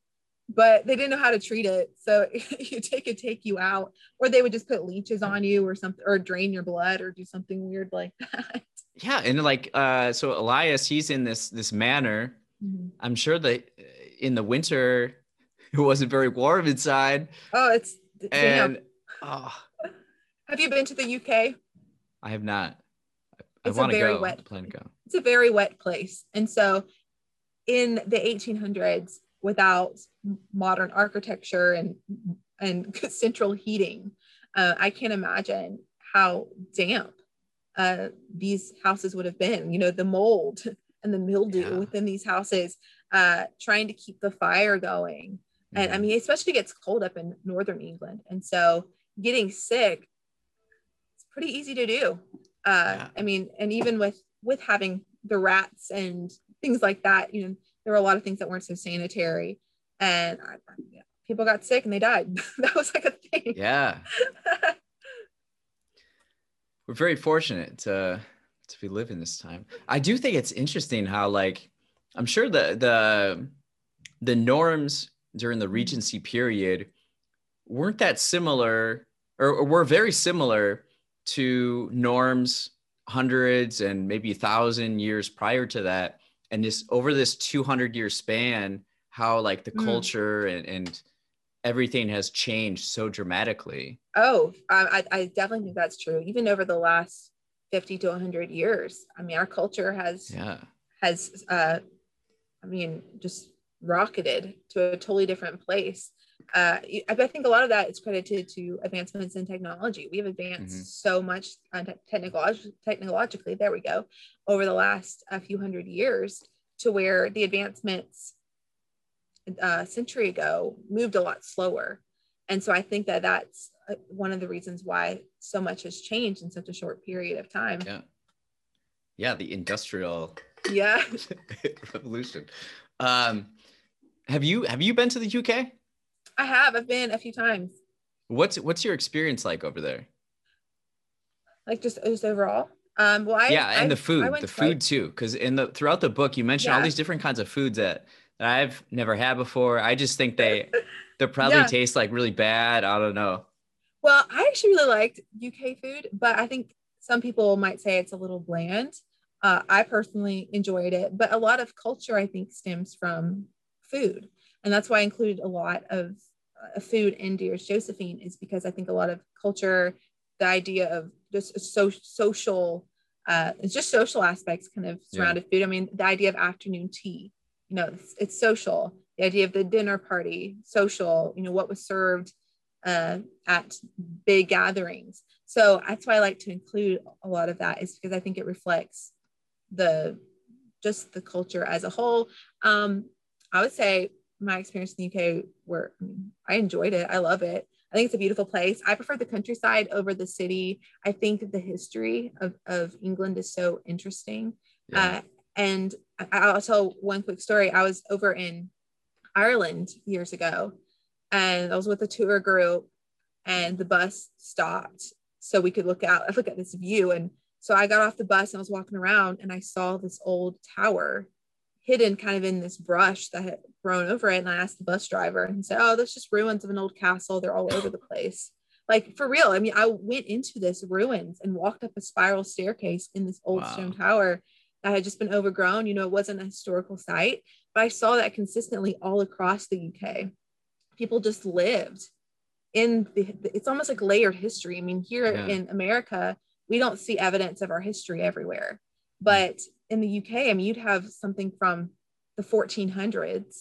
but they didn't know how to treat it. So <laughs> you take it, take you out, or they would just put leeches on you or something, or drain your blood or do something weird like that. Yeah. And like, uh, so Elias, he's in this, this manor. Mm-hmm. I'm sure that uh, in the winter, <laughs> it wasn't very warm inside. Oh, it's, and, oh. have you been to the UK? I have not. I, it's a very go. wet plan to go. It's a very wet place. And so in the 1800s, without modern architecture and and <laughs> central heating. Uh, I can't imagine how damp uh, these houses would have been. You know, the mold and the mildew yeah. within these houses, uh, trying to keep the fire going. Mm-hmm. And I mm-hmm. mean, especially gets cold up in northern England, and so getting sick, it's pretty easy to do. Uh, yeah. I mean, and even with with having the rats and things like that. You know, there were a lot of things that weren't so sanitary, and I, yeah, people got sick and they died. <laughs> that was like a thing. Yeah. <laughs> We're very fortunate to to be living this time. I do think it's interesting how like I'm sure the the the norms during the Regency period weren't that similar or, or were very similar to norms hundreds and maybe a thousand years prior to that and this over this 200 year span how like the mm. culture and, and everything has changed so dramatically oh I, I definitely think that's true even over the last 50 to 100 years i mean our culture has yeah has uh i mean just rocketed to a totally different place uh, I think a lot of that is credited to advancements in technology. We have advanced mm-hmm. so much technolog- technologically, there we go, over the last a few hundred years to where the advancements a century ago moved a lot slower. And so I think that that's uh, one of the reasons why so much has changed in such a short period of time. Yeah. Yeah, the industrial yeah <laughs> revolution. Um, have you have you been to the UK? I have. I've been a few times. What's what's your experience like over there? Like just just overall. Um, well, I, yeah, and I, the food, the food too, because in the throughout the book you mentioned yeah. all these different kinds of foods that, that I've never had before. I just think they <laughs> they probably yeah. taste like really bad. I don't know. Well, I actually really liked UK food, but I think some people might say it's a little bland. Uh, I personally enjoyed it, but a lot of culture I think stems from food and that's why I included a lot of uh, food in Dearest Josephine is because I think a lot of culture, the idea of just so social, uh, it's just social aspects kind of surrounded yeah. food. I mean, the idea of afternoon tea, you know, it's, it's, social. The idea of the dinner party, social, you know, what was served uh, at big gatherings. So that's why I like to include a lot of that is because I think it reflects the just the culture as a whole. Um, I would say my experience in the UK where I, mean, I enjoyed it. I love it. I think it's a beautiful place. I prefer the countryside over the city. I think the history of, of England is so interesting. Yeah. Uh, and I'll tell one quick story. I was over in Ireland years ago and I was with a tour group and the bus stopped so we could look out, look at this view. And so I got off the bus and I was walking around and I saw this old tower hidden kind of in this brush that had grown over it. And I asked the bus driver, and he said, Oh, that's just ruins of an old castle. They're all over the place. Like for real. I mean, I went into this ruins and walked up a spiral staircase in this old wow. stone tower that had just been overgrown. You know, it wasn't a historical site, but I saw that consistently all across the UK. People just lived in the, it's almost like layered history. I mean, here yeah. in America, we don't see evidence of our history everywhere. Hmm. But in the UK, I mean, you'd have something from the 1400s it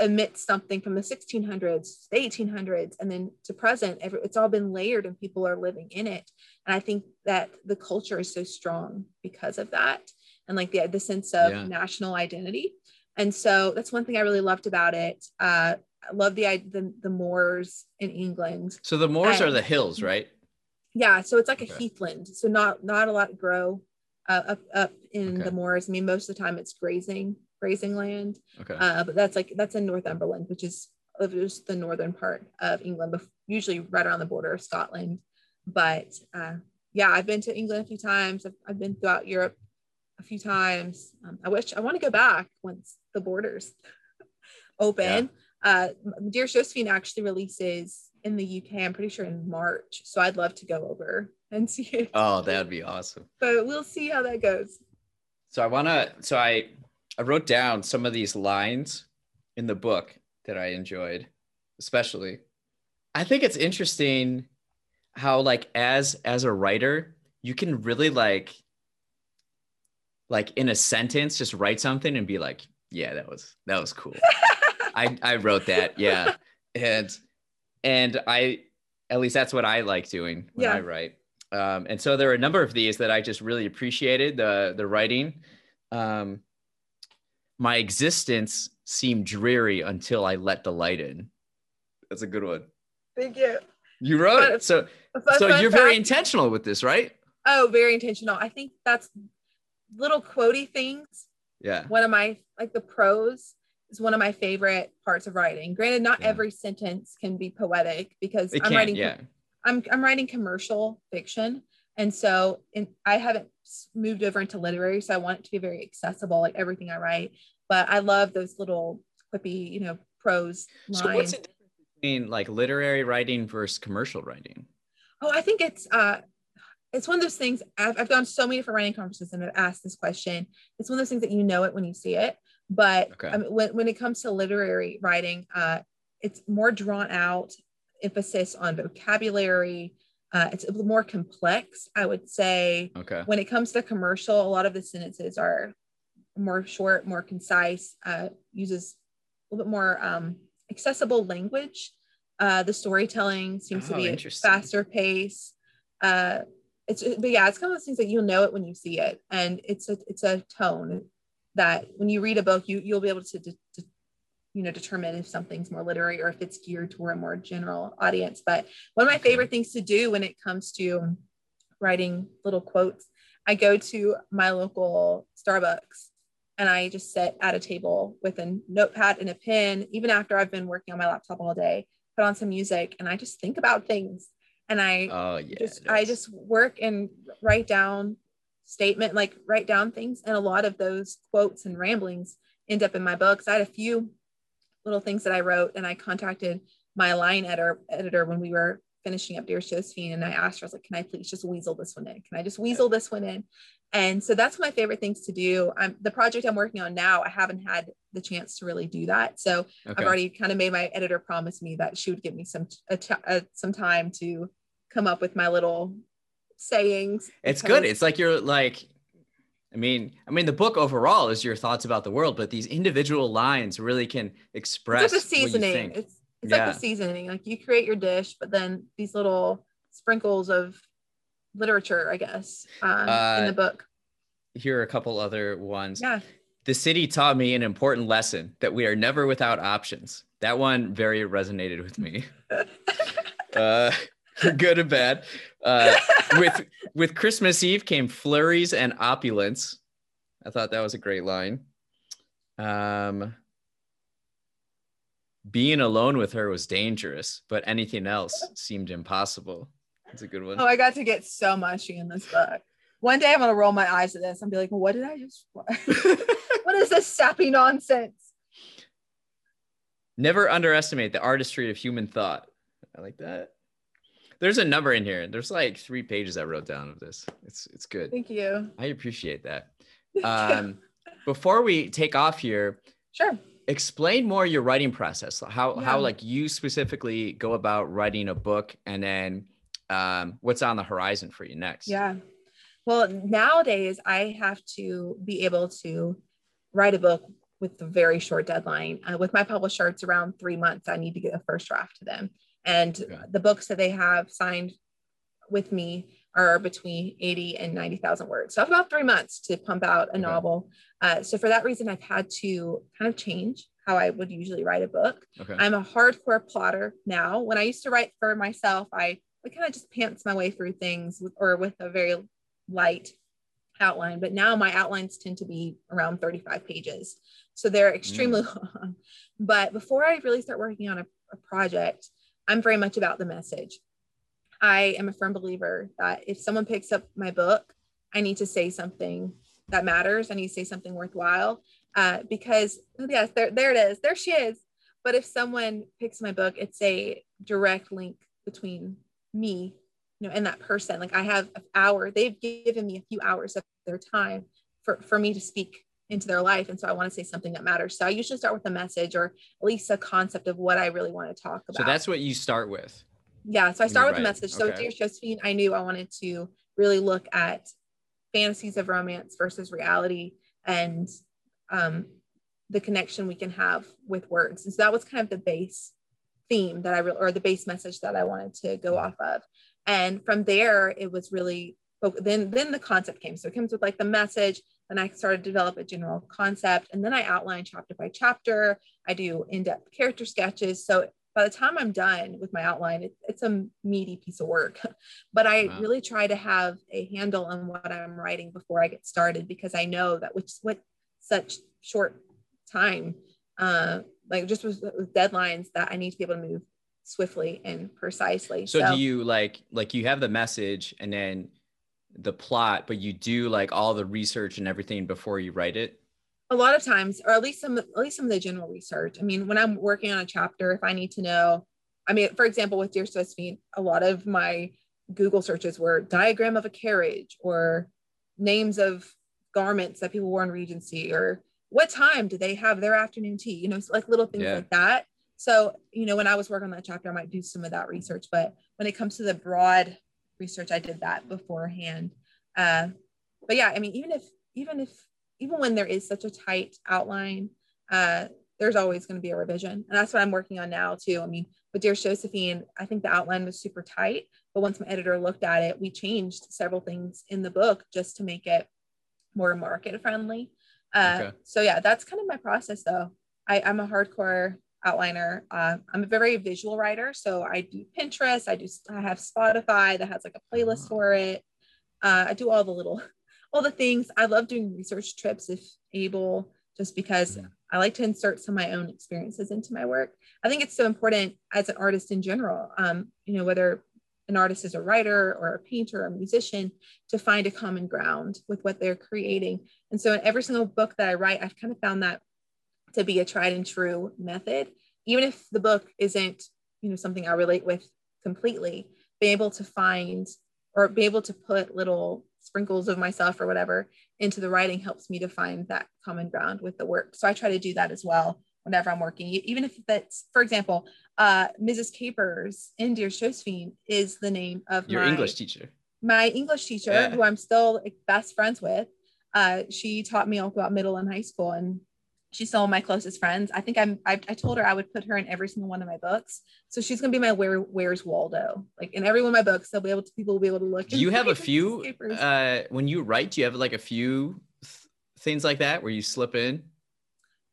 emits something from the 1600s the 1800s and then to present it's all been layered and people are living in it and i think that the culture is so strong because of that and like the, the sense of yeah. national identity and so that's one thing i really loved about it uh, i love the, the the moors in england so the moors and, are the hills right yeah so it's like okay. a heathland so not not a lot grow uh, up up in okay. the moors. I mean, most of the time it's grazing grazing land. Okay. Uh, but that's like that's in Northumberland, which is just the northern part of England, usually right around the border of Scotland. But uh, yeah, I've been to England a few times. I've, I've been throughout Europe a few times. Um, I wish I want to go back once the borders <laughs> open. Yeah. Uh, Dearest Josephine actually releases in the UK. I'm pretty sure in March, so I'd love to go over and see it. Oh, <laughs> that'd be awesome. But we'll see how that goes. So I want to so I I wrote down some of these lines in the book that I enjoyed, especially. I think it's interesting how like as as a writer, you can really like like in a sentence just write something and be like, yeah, that was that was cool. <laughs> I I wrote that. Yeah. And and I at least that's what I like doing when yeah. I write. Um, and so there are a number of these that I just really appreciated the the writing. Um, my existence seemed dreary until I let the light in. That's a good one. Thank you. You wrote it. So, so you're very intentional with this, right? Oh, very intentional. I think that's little quotey things. Yeah. One of my like the prose is one of my favorite parts of writing. Granted, not yeah. every sentence can be poetic because it I'm writing. Yeah. I'm I'm writing commercial fiction, and so in, I haven't moved over into literary, so I want it to be very accessible, like everything I write. But I love those little quippy, you know, prose lines. So what's the difference between like literary writing versus commercial writing? Oh, I think it's uh it's one of those things I've, I've done so many different writing conferences and I've asked this question. It's one of those things that you know it when you see it. But okay. I mean, when, when it comes to literary writing, uh, it's more drawn out emphasis on vocabulary. Uh, it's more complex, I would say. Okay. When it comes to commercial, a lot of the sentences are more short, more concise, uh, uses a little bit more um, accessible language. Uh, the storytelling seems oh, to be a faster pace. Uh, it's but yeah, it's kind of those things that you'll know it when you see it, and it's a it's a tone that when you read a book, you you'll be able to you know determine if something's more literary or if it's geared toward a more general audience. But one of my favorite things to do when it comes to writing little quotes i go to my local starbucks and i just sit at a table with a notepad and a pen even after i've been working on my laptop all day put on some music and i just think about things. And i oh yeah just, i just work and write down statement like write down things. And a lot of those quotes and ramblings end up in my books. I had a few little things that I wrote. And I contacted my line editor editor when we were finishing up Dearest Josephine. And I asked her, I was like, can I please just weasel this one in? Can I just weasel this one in? And so that's my favorite things to do. I'm the project I'm working on now. I haven't had the chance to really do that. So okay. I've already kind of made my editor promise me that she would give me some a, some time to come up with my little sayings. It's good. It's like you're like I mean, I mean, the book overall is your thoughts about the world, but these individual lines really can express it's like the seasoning. It's it's yeah. like the seasoning. Like you create your dish, but then these little sprinkles of literature, I guess, um, uh, in the book. Here are a couple other ones. Yeah. The city taught me an important lesson that we are never without options. That one very resonated with me. <laughs> uh, <laughs> good and bad. Uh, <laughs> with with Christmas Eve came flurries and opulence. I thought that was a great line. Um, being alone with her was dangerous, but anything else seemed impossible. That's a good one. Oh, I got to get so mushy in this book. One day I'm gonna roll my eyes at this and be like, "What did I just? <laughs> what <laughs> is this sappy nonsense?" Never underestimate the artistry of human thought. I like that. There's a number in here. There's like three pages I wrote down of this. It's it's good. Thank you. I appreciate that. <laughs> Um, before we take off here, sure. Explain more your writing process. How yeah. how like you specifically go about writing a book, and then um, what's on the horizon for you next? Yeah. Well, nowadays I have to be able to write a book with a very short deadline. Uh, with my publisher, it's around three months. I need to get a first draft to them. And okay. the books that they have signed with me are between 80 and 90,000 words. So I have about three months to pump out a okay. novel. Uh, so for that reason, I've had to kind of change how I would usually write a book. Okay. I'm a hardcore plotter now. When I used to write for myself, I would kind of just pants my way through things with, or with a very light outline. But now my outlines tend to be around 35 pages. So they're extremely mm. <laughs> long. But before I really start working on a, a project, I'm very much about the message. I am a firm believer that if someone picks up my book, I need to say something that matters. I need to say something worthwhile uh, because, oh, yes, there, there it is. There she is. But if someone picks my book, it's a direct link between me, you know, and that person. Like I have an hour, they've given me a few hours of their time for, for me to speak into their life. And so I want to say something that matters. So I usually start with a message or at least a concept of what I really want to talk about. So that's what you start with. Yeah. So I start with the message. So okay. Dear Josephine, I knew I wanted to really look at fantasies of romance versus reality and um, the connection we can have with words. And so that was kind of the base theme that I re- or the base message that I wanted to go off of. And from there, it was really then then the concept came. So it comes with like the message, then I started to develop a general concept. And then I outline chapter by chapter. I do in depth character sketches. So by the time I'm done with my outline, it, it's a meaty piece of work. <laughs> but I wow. really try to have a handle on what I'm writing before I get started because I know that with what such short time, uh, like just with, with deadlines, that I need to be able to move swiftly and precisely. So, so do you like like you have the message and then the plot, but you do like all the research and everything before you write it? a lot of times or at least some at least some of the general research i mean when i'm working on a chapter if i need to know i mean for example with dear josephine a lot of my google searches were diagram of a carriage or names of garments that people wore in regency or what time do they have their afternoon tea you know like little things yeah. like that so you know when i was working on that chapter i might do some of that research but when it comes to the broad research i did that beforehand uh, but yeah i mean even if even if even when there is such a tight outline, uh, there's always going to be a revision. And that's what I'm working on now too. I mean, with Dear Josephine, I think the outline was super tight, but once my editor looked at it, we changed several things in the book just to make it more market friendly. Uh, okay. So yeah, that's kind of my process though. I, I'm a hardcore outliner. Uh, I'm a very visual writer, so I do Pinterest. I do. I have Spotify that has like a playlist for it. Uh, I do all the little <laughs> all the things. I love doing research trips if able, just because yeah. I like to insert some of my own experiences into my work. I think it's so important as an artist in general, um, you know, whether an artist is a writer or a painter or a musician, to find a common ground with what they're creating. And so in every single book that I write, I've kind of found that to be a tried and true method. Even if the book isn't, you know, something I relate with completely, be able to find or be able to put little sprinkles of myself or whatever into the writing helps me to find that common ground with the work. So I try to do that as well whenever I'm working, even if that's, for example, uh, Mrs. Capers in Dear Josephine is the name of your my, English teacher. My English teacher, yeah. who I'm still best friends with. Uh, she taught me all about middle and high school, and she's still my closest friends. I think I'm. I, I, told her I would put her in every single one of my books, so she's gonna be my where Where's Waldo. Like in every one of my books, they'll be able to people will be able to look. Do you have a few? Uh, when you write, do you have like a few th- things like that where you slip in?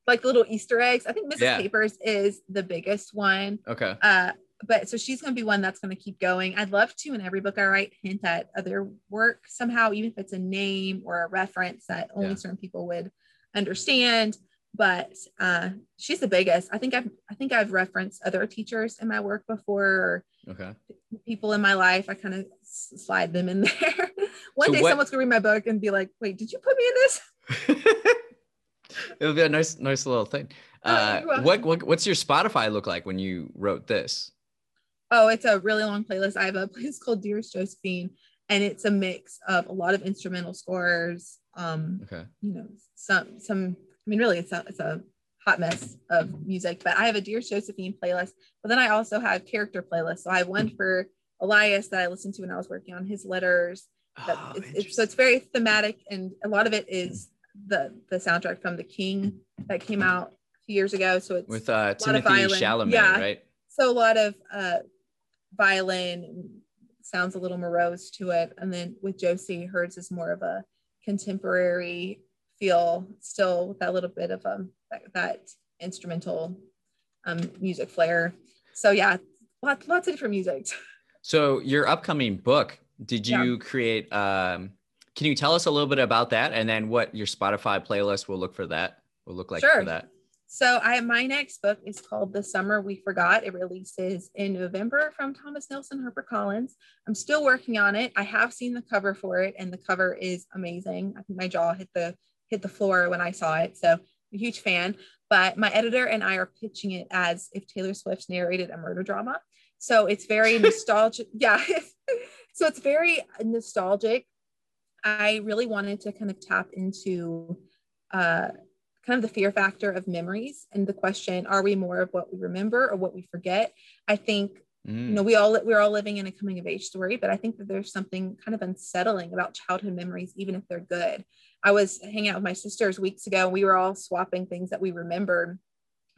Like little Easter eggs. I think Mrs. Yeah. Capers is the biggest one. Okay. Uh, but so she's going to be one that's going to keep going. I'd love to, in every book I write, hint at other work somehow, even if it's a name or a reference that only yeah. certain people would understand but uh, she's the biggest. I think I've I think I've referenced other teachers in my work before. okay. People in my life, I kind of slide them in <laughs> there. One so day, what, someone's gonna read my book and be like, "Wait, did you put me in this?" <laughs> It'll be a nice, nice little thing. Oh, uh, what, what what's your Spotify look like when you wrote this? Oh, it's a really long playlist. I have a <laughs> playlist called Dearest Josephine, and it's a mix of a lot of instrumental scores. Um, okay. You know, some some mean, really, it's a, it's a hot mess of music, but I have a Dear Josephine playlist, but then I also have character playlists. So I have one for Elias that I listened to when I was working on his letters. Oh, it's, it's, so it's very thematic, and a lot of it is the the soundtrack from The King that came out a few years ago. So it's with uh, Timothée Chalamet, yeah. right? So a lot of uh, violin sounds a little morose to it, and then with Josie, hers is more of a contemporary feel still with that little bit of um that, that instrumental um music flair. So yeah, lots lots of different music. <laughs> So your upcoming book, did you yeah. create um can you tell us a little bit about that and then what your Spotify playlist will look for that will look like sure. for that? So I my next book is called The Summer We Forgot. It releases in November from Thomas Nelson HarperCollins. I'm still working on it. I have seen the cover for it and the cover is amazing. I think my jaw hit the hit the floor when I saw it. So I'm a huge fan. But my editor and I are pitching it as if Taylor Swift narrated a murder drama. So it's very <laughs> nostalgic. yeah. <laughs> so it's very nostalgic. I really wanted to kind of tap into uh, kind of the fear factor of memories and the question are we more of what we remember or what we forget? I think Mm. You know, we all we're all living in a coming of age story, but I think that there's something kind of unsettling about childhood memories, even if they're good. I was hanging out with my sisters weeks ago. and We were all swapping things that we remembered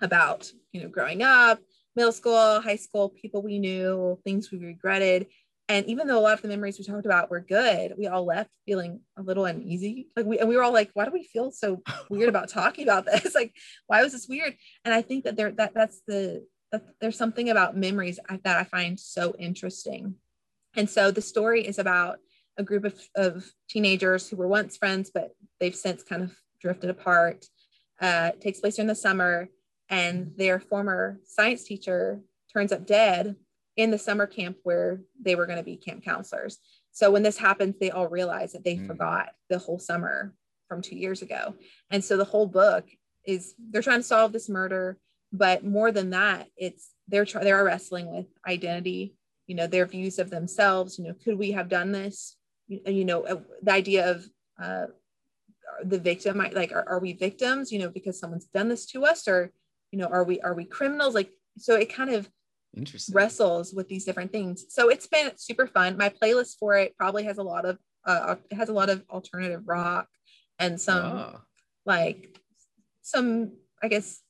about, you know, growing up, middle school, high school, people we knew, things we regretted. And even though a lot of the memories we talked about were good, we all left feeling a little uneasy. Like we and we were all like, why do we feel so weird <laughs> about talking about this? <laughs> like, why was this weird? And I think that there that that's the there's something about memories that I find so interesting. And so the story is about a group of, of teenagers who were once friends, but they've since kind of drifted apart. Uh, it takes place during the summer, and their former science teacher turns up dead in the summer camp where they were going to be camp counselors. So when this happens, they all realize that they mm. forgot the whole summer from two years ago. And so the whole book is they're trying to solve this murder, but more than that, it's they're trying they're wrestling with identity, you know, their views of themselves. You know, could we have done this? You, you know, uh, the idea of uh, the victim, like, are, are we victims? You know, because someone's done this to us, or you know, are we are we criminals? Like, so it kind of Interesting. wrestles with these different things. So it's been super fun. My playlist for it probably has a lot of uh, it has a lot of alternative rock and some oh. like some I guess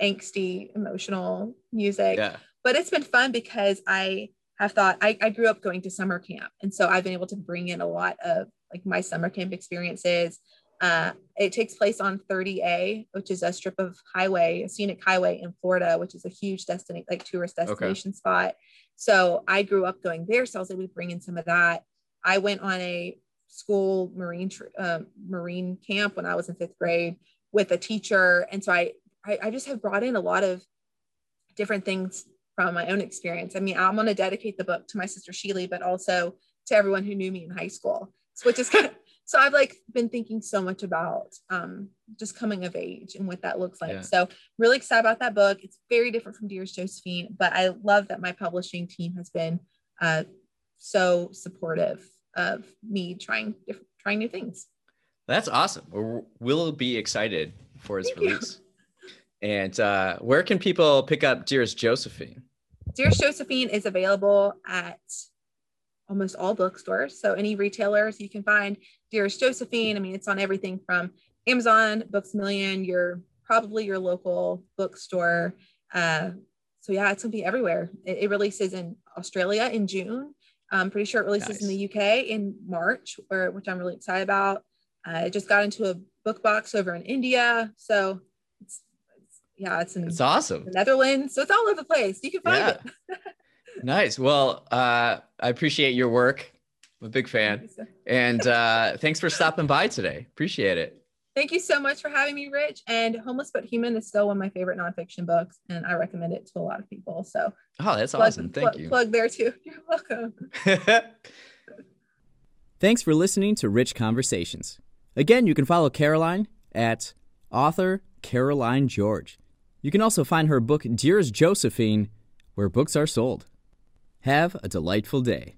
angsty emotional music. Yeah. But it's been fun because I have thought I, I grew up going to summer camp. And so I've been able to bring in a lot of like my summer camp experiences uh, it takes place on 30A, which is a strip of highway, a scenic highway in Florida, which is a huge destination, like tourist destination okay. spot. So I grew up going there. So I was able to bring in some of that. I went on a school marine uh, marine camp when I was in fifth grade with a teacher, and so I, I I just have brought in a lot of different things from my own experience. I mean, I'm going to dedicate the book to my sister Sheely, but also to everyone who knew me in high school, which is kind of, <laughs> so I've like been thinking so much about um, just coming of age and what that looks like. Yeah. So really excited about that book. It's very different from Dearest Josephine, but I love that my publishing team has been uh, so supportive of me trying different, trying new things. That's awesome. We'll be excited for its Thank release. You. And uh, where can people pick up Dearest Josephine? Dearest Josephine is available at almost all bookstores. So any retailers you can find Dearest Josephine. I mean, it's on everything from Amazon, Books Million, your probably your local bookstore. Uh, so yeah, it's gonna be everywhere. It, it, releases in Australia in June. I'm pretty sure it releases nice. in the UK in March, or which I'm really excited about. Uh, it just got into a book box over in India, so yeah, it's in it's awesome. The Netherlands, so it's all over the place. You can find yeah. it. <laughs> Nice. Well, uh, I appreciate your work. I'm a big fan. And <laughs> uh, thanks for stopping by today. Appreciate it. Thank you so much for having me, Rich. And Homeless but Human is still one of my favorite nonfiction books, and I recommend it to a lot of people. So, oh, that's plug, awesome. Thank plug, you. Plug there too. <laughs> You're welcome. Thanks for listening to Rich Conversations. Again, you can follow Caroline at author Caroline George. You can also find her book, Dearest Josephine, where books are sold. Have a delightful day.